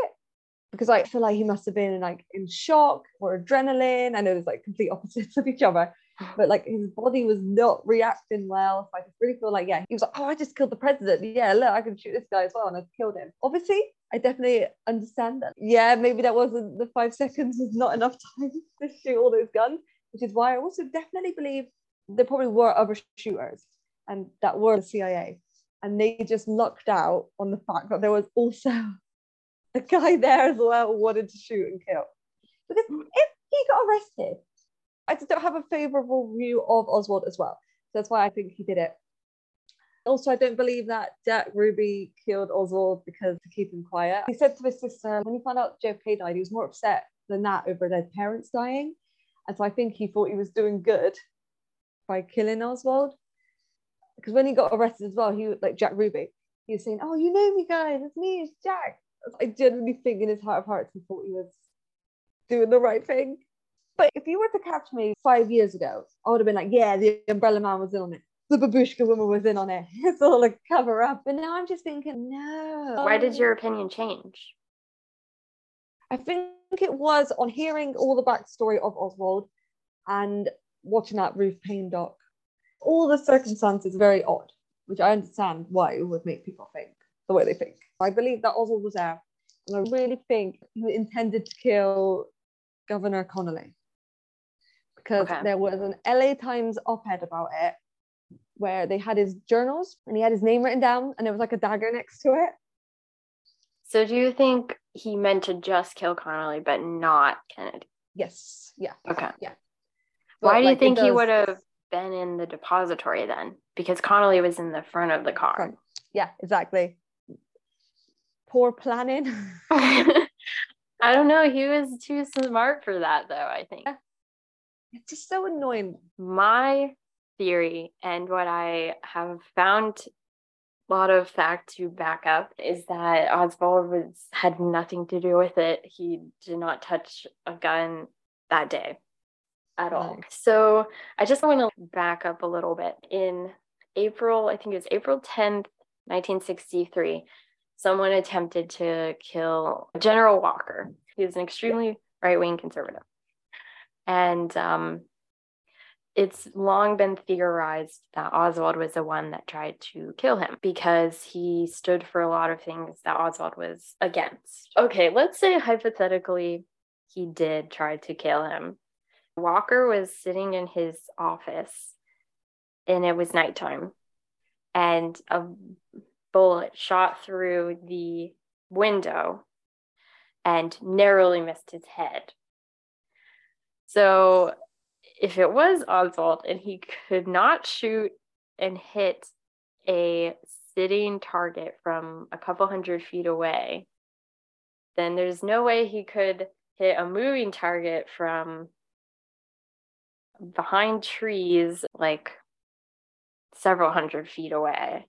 Because I feel like he must have been like in shock or adrenaline. I know there's like complete opposites of each other, but like his body was not reacting well. So I just really feel like, yeah, he was like, oh, I just killed the president. Yeah, look, I can shoot this guy as well. And I killed him. Obviously, I definitely understand that. Yeah, maybe that wasn't the five seconds was not enough time to shoot all those guns, which is why I also definitely believe there probably were other shooters and that were the CIA. And they just lucked out on the fact that there was also a guy there as well who wanted to shoot and kill. Because hmm. if he got arrested, I just don't have a favorable view of Oswald as well. So that's why I think he did it. Also, I don't believe that Jack Ruby killed Oswald because to keep him quiet. He said to his sister when he found out JFK died, he was more upset than that over their parents dying. And so I think he thought he was doing good by killing Oswald. Because when he got arrested as well, he was like Jack Ruby. He was saying, Oh, you know me, guys, it's me, it's Jack. I genuinely think in his heart of hearts he thought he was doing the right thing. But if you were to catch me five years ago, I would have been like, yeah, the umbrella man was in on it. The babushka woman was in on it. It's all a cover up. But now I'm just thinking, no. Why did your opinion change? I think it was on hearing all the backstory of Oswald and watching that Ruth Paine doc. All the circumstances very odd, which I understand why it would make people think the way they think. I believe that Oswald was there, and I really think he intended to kill Governor Connolly because Okay. there was an LA Times op-ed about it where they had his journals and he had his name written down and there was like a dagger next to it. So do you think he meant to just kill Connolly but not Kennedy? Yes, yeah. Okay. But, Why do you like, it think he would have been in the depository then? Because Connolly was in the front of the car. Yeah, exactly. Poor planning. I don't know. He was too smart for that, though, I think. it's just so annoying. My theory and what I have found a lot of fact to back up is that Oswald was had nothing to do with it. He did not touch a gun that day at all. So I just want to back up a little bit. In April, I think it was April 10th, 1963, someone attempted to kill General Walker. He was an extremely right wing conservative. And um, it's long been theorized that Oswald was the one that tried to kill him because he stood for a lot of things that Oswald was against. Okay, let's say hypothetically he did try to kill him. Walker was sitting in his office and it was nighttime, and a bullet shot through the window and narrowly missed his head. So, if it was Oswald and he could not shoot and hit a sitting target from a couple hundred feet away, then there's no way he could hit a moving target from behind trees like several hundred feet away.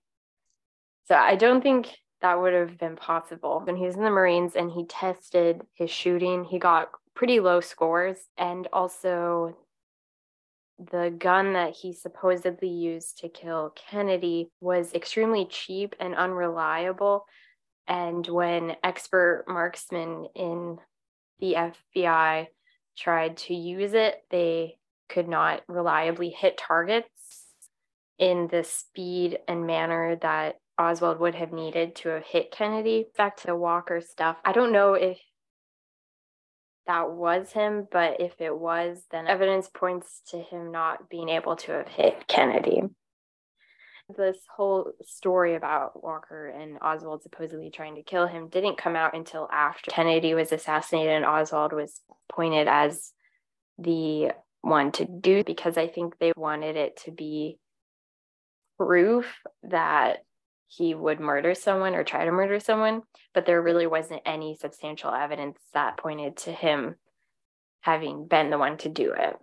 So I don't think that would have been possible. When he was in the Marines and he tested his shooting, he got pretty low scores. And also, the gun that he supposedly used to kill Kennedy was extremely cheap and unreliable. And when expert marksmen in the FBI tried to use it, they could not reliably hit targets in the speed and manner that Oswald would have needed to have hit Kennedy. Back to the Walker stuff. I don't know if that was him, but if it was, then evidence points to him not being able to have hit Kennedy. This whole story about Walker and Oswald supposedly trying to kill him didn't come out until after Kennedy was assassinated and Oswald was pointed as the one to do because I think they wanted it to be proof that he would murder someone or try to murder someone, but there really wasn't any substantial evidence that pointed to him having been the one to do it.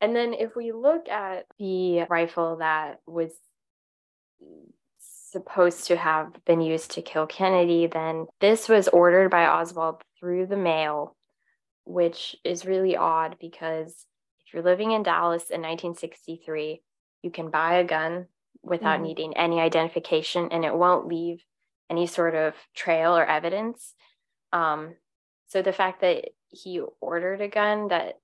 And then if we look at the rifle that was supposed to have been used to kill Kennedy, then this was ordered by Oswald through the mail, which is really odd because you're living in Dallas in 1963, you can buy a gun without Mhm. needing any identification and it won't leave any sort of trail or evidence. Um, so the fact that he ordered a gun that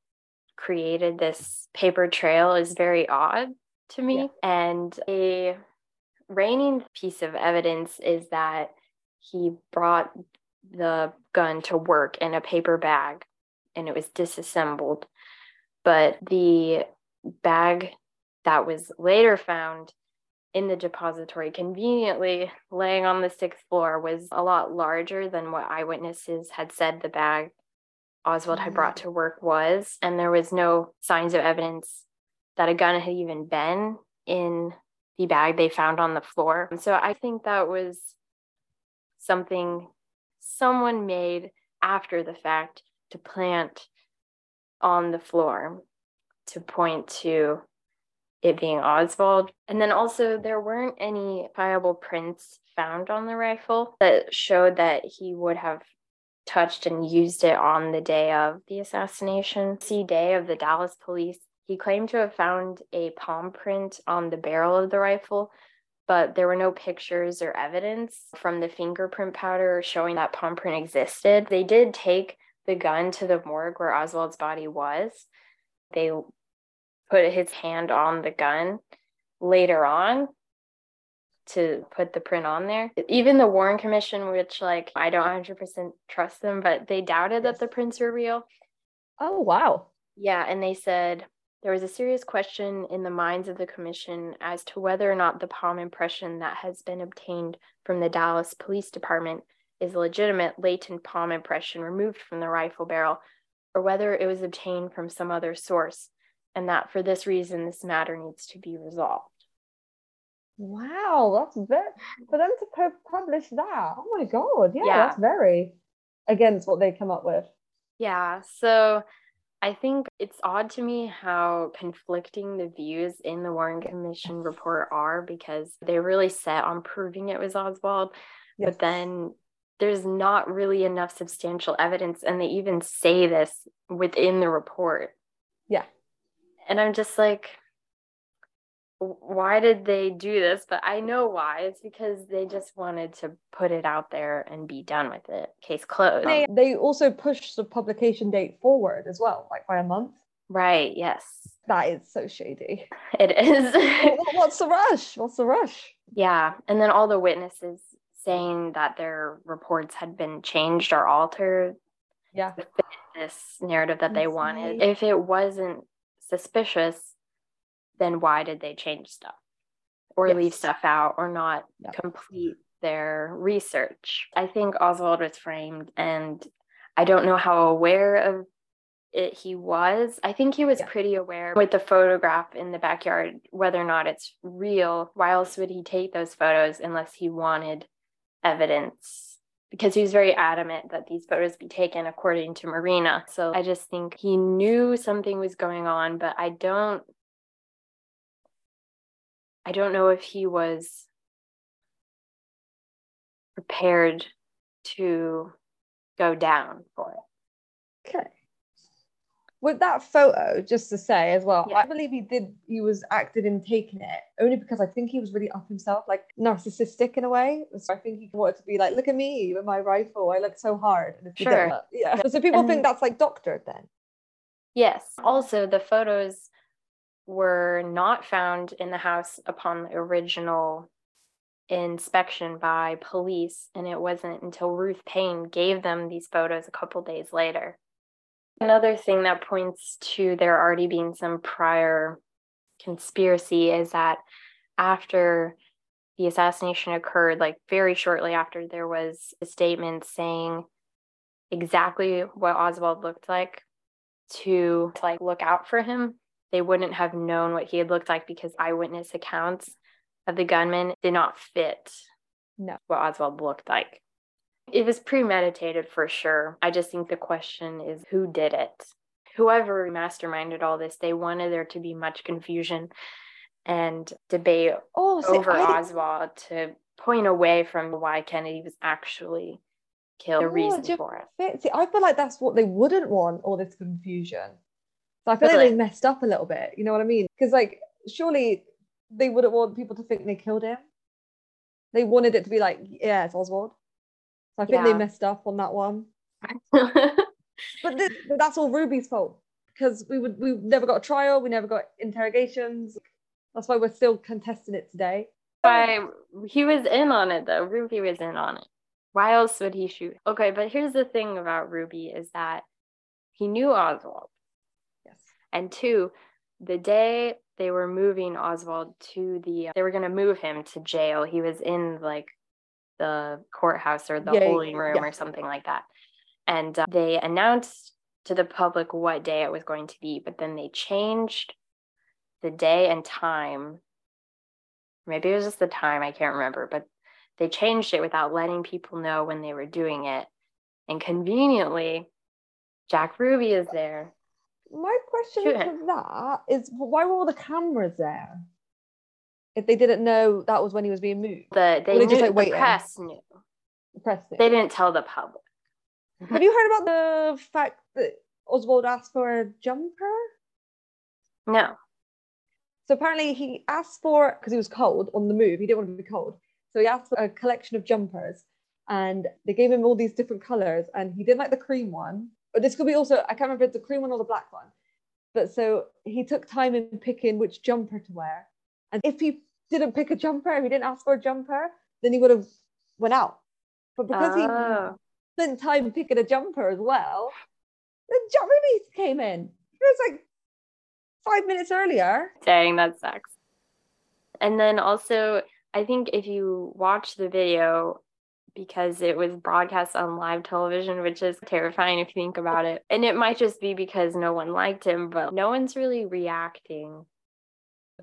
created this paper trail is very odd to me. Yeah. And a reigning piece of evidence is that he brought the gun to work in a paper bag and it was disassembled. But the bag that was later found in the depository, conveniently laying on the sixth floor, was a lot larger than what eyewitnesses had said the bag Oswald had brought mm. to work was. And there was no signs of evidence that a gun had even been in the bag they found on the floor. So I think that was something someone made after the fact to plant on the floor to point to it being Oswald. And then also, there weren't any viable prints found on the rifle that showed that he would have touched and used it on the day of the assassination. See, day of the Dallas police, he claimed to have found a palm print on the barrel of the rifle, but there were no pictures or evidence from the fingerprint powder showing that palm print existed. They did take the gun to the morgue where Oswald's body was. They put his hand on the gun later on to put the print on there. Even the Warren Commission, which like I don't 100% trust them, but they doubted that the prints were real. Oh wow. Yeah, and they said there was a serious question in the minds of the commission as to whether or not the palm impression that has been obtained from the Dallas Police Department is a legitimate latent palm impression removed from the rifle barrel, or whether it was obtained from some other source, and that for this reason this matter needs to be resolved. Wow, that's very for them to publish that. Oh my god, yeah, Yeah. that's very against what they come up with. Yeah, so I think it's odd to me how conflicting the views in the Warren Commission report are because they're really set on proving it was Oswald, Yes. but then there's not really enough substantial evidence, and they even say this within the report. Yeah. And I'm just like, why did they do this? But I know why. It's because they just wanted to put it out there and be done with it. Case closed. They, they also pushed the publication date forward as well, like by a month. Right, yes. That is so shady. It is. What- what- What's the rush? What's the rush? yeah. And then all the witnesses saying that their reports had been changed or altered Yeah. to fit this narrative that they wanted. If it wasn't suspicious, then why did they change stuff or leave stuff out or not Yeah. complete their research? I think Oswald was framed, and I don't know how aware of it he was. I think he was Yeah. pretty aware with the photograph in the backyard, whether or not it's real. Why else would he take those photos unless he wanted evidence? Because he was very adamant that these photos be taken according to Marina. So I just think he knew something was going on, but I don't I don't know if he was prepared to go down for it. With that photo, just to say as well, Yeah. I believe he did. He was acted in taking it only because I think he was really up himself, like narcissistic in a way. So I think he wanted to be like, "Look at me with my rifle. I look so hard." And Sure. don't, yeah. So people think that's like doctored then. Yes. Also, the photos were not found in the house upon the original inspection by police, and it wasn't until Ruth Paine gave them these photos a couple days later. Another thing that points to there already being some prior conspiracy is that after the assassination occurred, like very shortly after, there was a statement saying exactly what Oswald looked like to, to like look out for him. They wouldn't have known what he had looked like because eyewitness accounts of the gunman did not fit No. what Oswald looked like. It was premeditated for sure. I just think the question is who did it? Whoever masterminded all this, they wanted there to be much confusion and debate Oh, over I Oswald to point away from why Kennedy was actually killed, the Oh, reason you for it. See, I feel like that's what they wouldn't want, all this confusion. So I feel like they messed up a little bit. You know what I mean? Because like, surely they wouldn't want people to think they killed him. They wanted it to be like, yeah, it's Oswald. I think they Yeah. messed up on that one. But, th- but that's all Ruby's fault because we would we never got a trial, we never got interrogations. That's why we're still contesting it today. Why he was in on it though. Ruby was in on it. Why else would he shoot? Okay, but here's the thing about Ruby is that he knew Oswald. Yes. And two, the day they were moving Oswald to the they were gonna move him to jail. He was in like the courthouse or the Yeah, holding room yeah. or something like that. And uh, they announced to the public what day it was going to be, but then they changed the day and time. Maybe it was just the time, I can't remember, but they changed it without letting people know when they were doing it. And conveniently, Jack Ruby is there. My question to that is why were all the cameras there? If they didn't know that was when he was being moved, The they they just, like, waiting? press knew. the press knew. They didn't tell the public. Have you heard about the fact that Oswald asked for a jumper? No. So apparently he asked for because he was cold on the move. He didn't want to be cold, so he asked for a collection of jumpers, and they gave him all these different colors. And he didn't like the cream one, but this could be also I can't remember if it's the cream one or the black one. But so he took time in picking which jumper to wear, and if he didn't pick a jumper, if he didn't ask for a jumper, then he would have went out. But because he Oh. spent time picking a jumper as well, the jumper piece came in. It was like, five minutes earlier. Dang, that sucks. And then also, I think if you watch the video, because it was broadcast on live television, which is terrifying if you think about it. And it might just be because no one liked him, but no one's really reacting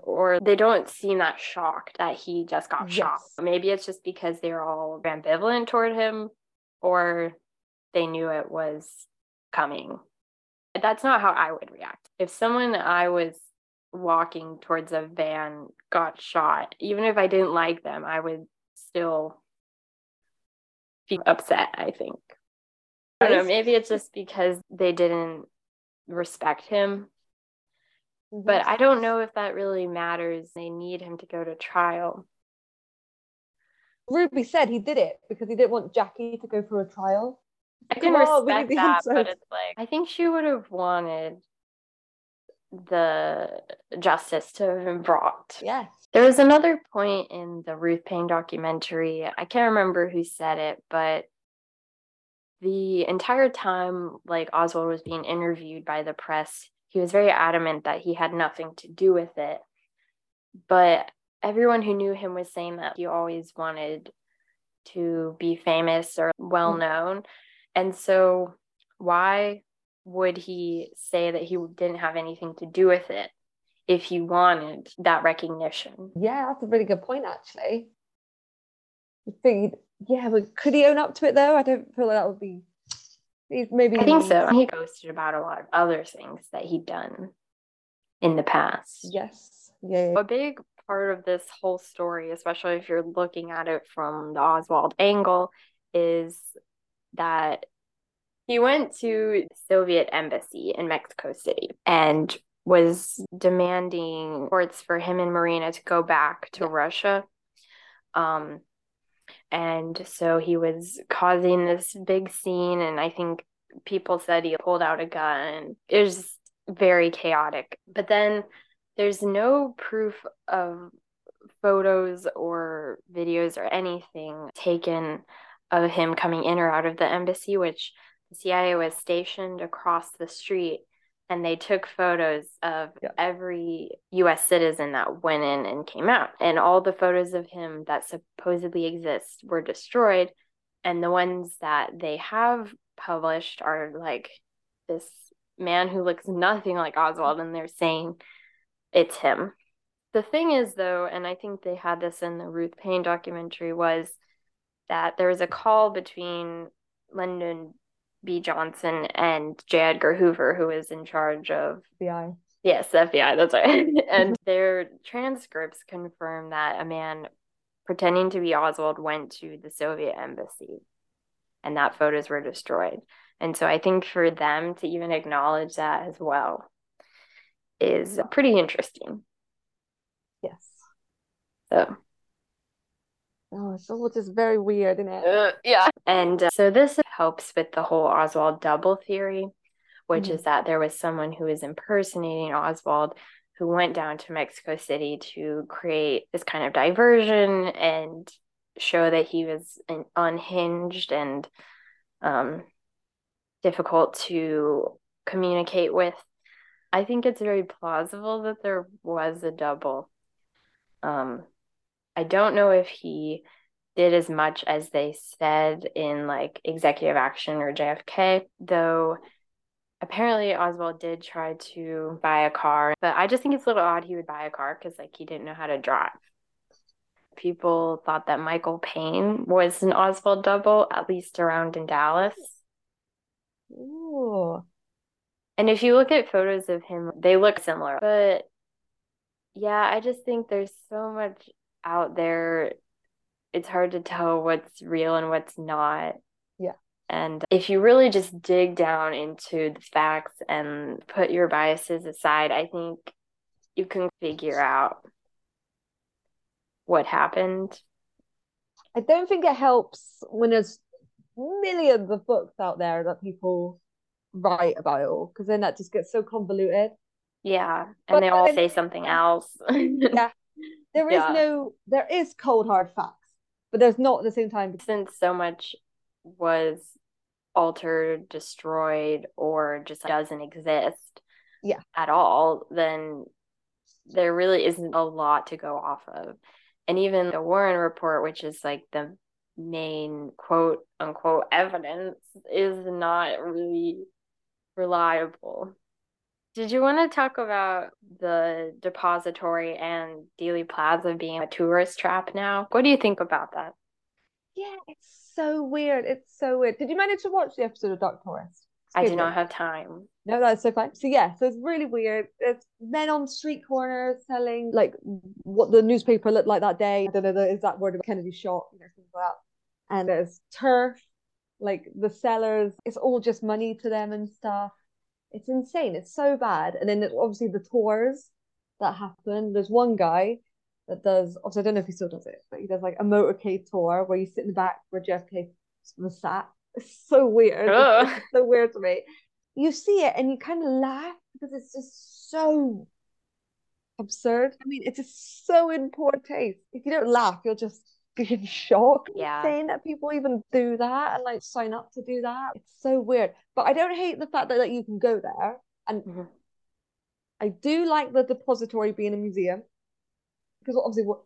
or they don't seem that shocked that he just got yes. shot. Maybe it's just because they're all ambivalent toward him or they knew it was coming. That's not how I would react. If someone I was walking towards a van got shot, even if I didn't like them, I would still be upset, I think. I don't know, maybe it's just because they didn't respect him. Mm-hmm. But I don't know if that really matters. They need him to go to trial. Ruby said he did it because he didn't want Jackie to go through a trial. I can respect that, but it's like I think she would have wanted the justice to have been brought. Yes. There was another point in the Ruth Paine documentary. I can't remember who said it, but the entire time like Oswald was being interviewed by the press, he was very adamant that he had nothing to do with it. But everyone who knew him was saying that he always wanted to be famous or well mm. known. And so why would he say that he didn't have anything to do with it if he wanted that recognition? Yeah, that's a really good point, actually. I think, yeah, but could he own up to it though? I don't feel like that would be. Maybe I think so. He ghosted about a lot of other things that he'd done in the past. Yes. Yeah. A big part of this whole story, especially if you're looking at it from the Oswald angle, is that he went to the Soviet embassy in Mexico City and was demanding courts for him and Marina to go back to Russia. Um, and so he was causing this big scene, and I think people said he pulled out a gun. It was very chaotic. But then there's no proof of photos or videos or anything taken of him coming in or out of the embassy, which the CIA was stationed across the street and they took photos of yeah. every US citizen that went in and came out. And all the photos of him that supposedly exist were destroyed. And the ones that they have published are like this man who looks nothing like Oswald, and they're saying it's him. The thing is, though, and I think they had this in the Ruth Paine documentary, was that there was a call between Lyndon B. Johnson and J. Edgar Hoover, who is in charge of FBI. Yes, FBI, that's right. and their transcripts confirm that a man pretending to be Oswald went to the Soviet embassy and that photos were destroyed. And so I think for them to even acknowledge that as well is pretty interesting. Yes. So Oh, it's all just very weird, isn't it? Uh, yeah. And uh, so this helps with the whole Oswald double theory, which mm-hmm. is that there was someone who was impersonating Oswald who went down to Mexico City to create this kind of diversion and show that he was unhinged and um, difficult to communicate with. I think it's very plausible that there was a double. Um, I don't know if he did as much as they said in like executive action or JFK, though apparently Oswald did try to buy a car, but I just think it's a little odd he would buy a car because like he didn't know how to drive. People thought that Michael Paine was an Oswald double, at least around in Dallas. Ooh. And if you look at photos of him, they look similar. But yeah, I just think there's so much out there it's hard to tell what's real and what's not. Yeah. And if you really just dig down into the facts and put your biases aside i think you can figure out what happened. I don't think it helps when there's millions of books out there that people write about it all because then that just gets so convoluted. Yeah and but they all say something else. Yeah there is yeah. no, there is cold hard facts, but there's not at the same time. Since so much was altered, destroyed, or just doesn't exist, Yeah. at all, then there really isn't a lot to go off of. And even the Warren report, which is like the main quote unquote evidence, is not really reliable. Did you want to talk about the depository and Dealey Plaza being a tourist trap now? What do you think about that? Yeah, it's so weird. It's so weird. Did you manage to watch the episode of Dark Tourist? I do not have time. No, that's so fine. So yeah, so it's really weird. It's men on street corners selling like what the newspaper looked like that day. I don't know the exact word of Kennedy shot, you know, things like that. And there's turf, like the sellers. It's all just money to them and stuff. It's insane. It's so bad. And then obviously the tours that happen. There's one guy that does. Obviously, I don't know if he still does it, but he does like a motorcade tour where you sit in the back where JFK was sat. It's so weird. It's so weird to me you see it and you kind of laugh because it's just so absurd. I mean, it's just so in poor taste. If you don't laugh, you'll just in shock. Yeah. Saying that people even do that and like sign up to do that. It's so weird. But I don't hate the fact that like, you can go there. And Mhm. I do like the depository being a museum. Because obviously what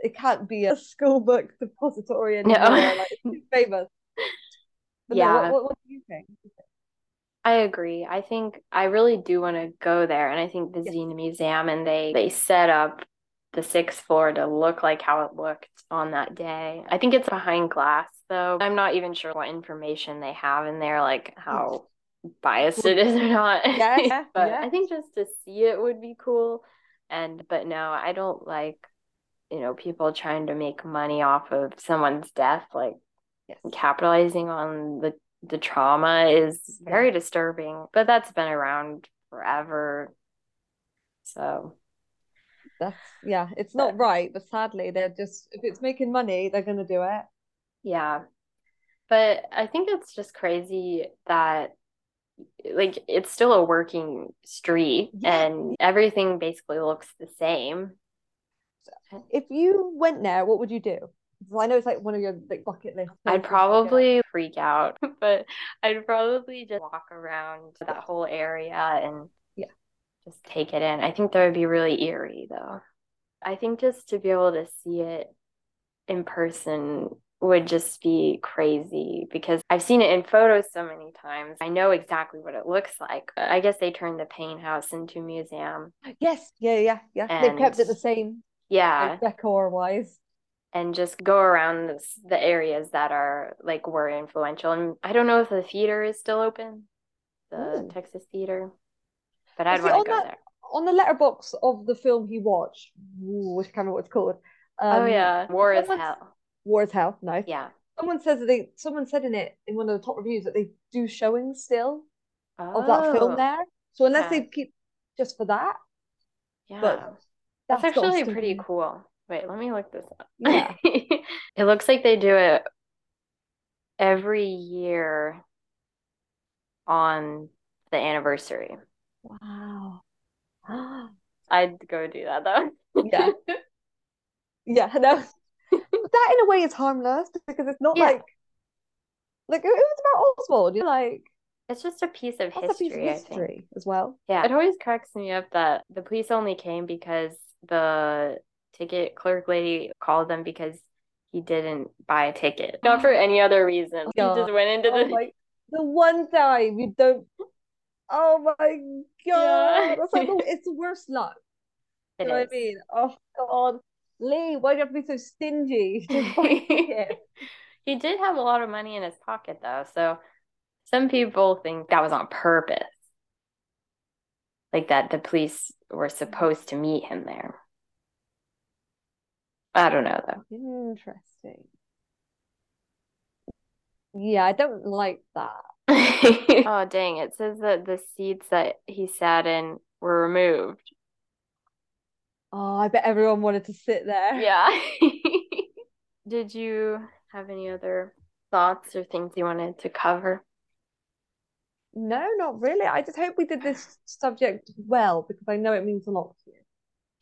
it can't be a school book depository anymore. No. Like it's too famous. But no, Yeah. what, what, what do you think? I agree. I think I really do want to go there, and I think Yes. visiting the museum and they they set up the sixth floor to look like how it looked on that day. I think it's behind glass, though. I'm not even sure what information they have in there, like how hmm. biased it is or not. Yeah, yeah, But yeah. I think just to see it would be cool. And but no, I don't like, you know, people trying to make money off of someone's death, like Yes. capitalizing on the the trauma is very disturbing. But that's been around forever. So That's yeah, it's not right, but sadly they're just if it's making money, they're gonna do it. Yeah. But I think it's just crazy that like it's still a working street Yeah. and everything basically looks the same. If you went there, what would you do? 'Cause I know it's like one of your like bucket list. I'd probably freak out, but I'd probably just walk around that whole area and. Just take it in. I think that would be really eerie though. I think just to be able to see it in person would just be crazy because I've seen it in photos so many times. I know exactly what it looks like. I guess they turned the Paine house into a museum. Yes, yeah, yeah, yeah. They've kept it the same, Yeah. like decor wise. and just go around this, the areas that are like were influential. And I don't know if the theater is still open, the Ooh. Texas Theater, but I'd want to go that- there. On the Letterboxd of the film he watched, ooh, which I can't remember what it's called. oh um, yeah, War is Hell. War is Hell, nice. Yeah. Someone says that they someone said in it in one of the top reviews that they do showings still Oh, of that film there. So unless okay. they keep just for that, Yeah. but That's that's actually pretty cool. Wait, let me look this up. Yeah. It looks like they do it every year on the anniversary. Wow. I'd go do that though. Yeah. Yeah, no. That in a way is harmless because it's not Yeah. like like it was about Oswald, you know, like It's just a piece of that's a piece of history, I think. as well. Yeah, it always cracks me up that the police only came because the ticket clerk lady called them because he didn't buy a ticket, not for any other reason. He just went into Oh the my, the one time you don't Oh my Yeah. god. That's like it's the worst luck. It you know is. what I mean? Oh god. Lee, why do you have to be so stingy? Just buy a ticket. He did have a lot of money in his pocket though, so some people think that was on purpose. Like that the police were supposed to meet him there. I don't know though. Interesting. Yeah, I don't like that. Oh, dang. It says that the seats that he sat in were removed. Oh, I bet everyone wanted to sit there. Yeah. Did you have any other thoughts or things you wanted to cover? No, not really. I just hope we did this subject well because I know it means a lot to you.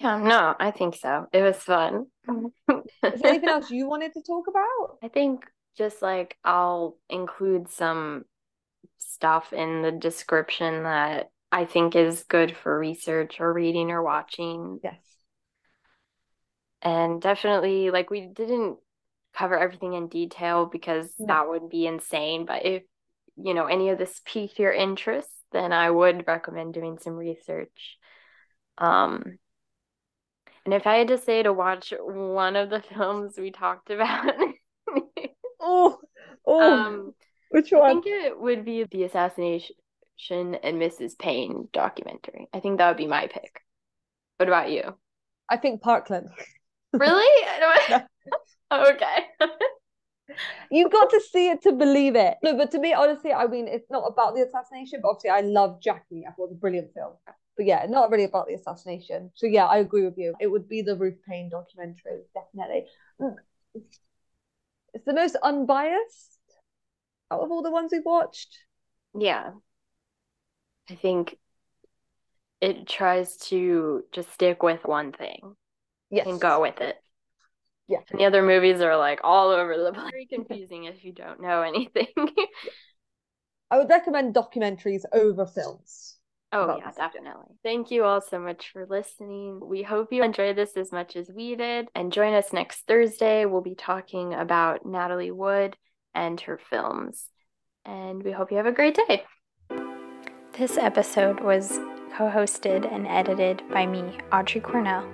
Yeah, no, I think so. It was fun. Is there anything else you wanted to talk about? I think just like I'll include some stuff in the description that I think is good for research or reading or watching. Yes. And definitely, like, we didn't cover everything in detail because No. that would be insane. But if, you know, any of this piqued your interest, then I would recommend doing some research. Um, and if I had to say to watch one of the films we talked about, Oh, oh, um, which I think it would be the assassination and Mrs. Paine documentary. I think that would be my pick. What about you? I think Parkland. Really? Okay. You've got to see it to believe it. No, but to me, honestly, I mean, it's not about the assassination, but obviously, I love Jackie. I thought it was a brilliant film. But yeah, not really about the assassination. So yeah, I agree with you. It would be the Ruth Paine documentary, definitely. Mm. It's the most unbiased out of all the ones we've watched. Yeah. I think it tries to just stick with one thing Yes. and go with it. Yeah. And the other movies are like all over the place. Very confusing if you don't know anything. I would recommend documentaries over films. Oh, yeah, definitely. Thank you all so much for listening. We hope you enjoyed this as much as we did. And join us next Thursday. We'll be talking about Natalie Wood and her films. And we hope you have a great day. This episode was co hosted and edited by me, Audrey Cornell,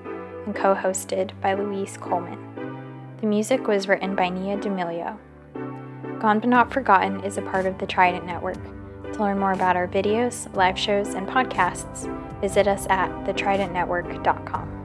and co hosted by Louise Coleman. The music was written by Nia D'Amelio. Gone But Not Forgotten is a part of the Trident Network. To learn more about our videos, live shows, and podcasts, visit us at thetridentnetwork.com.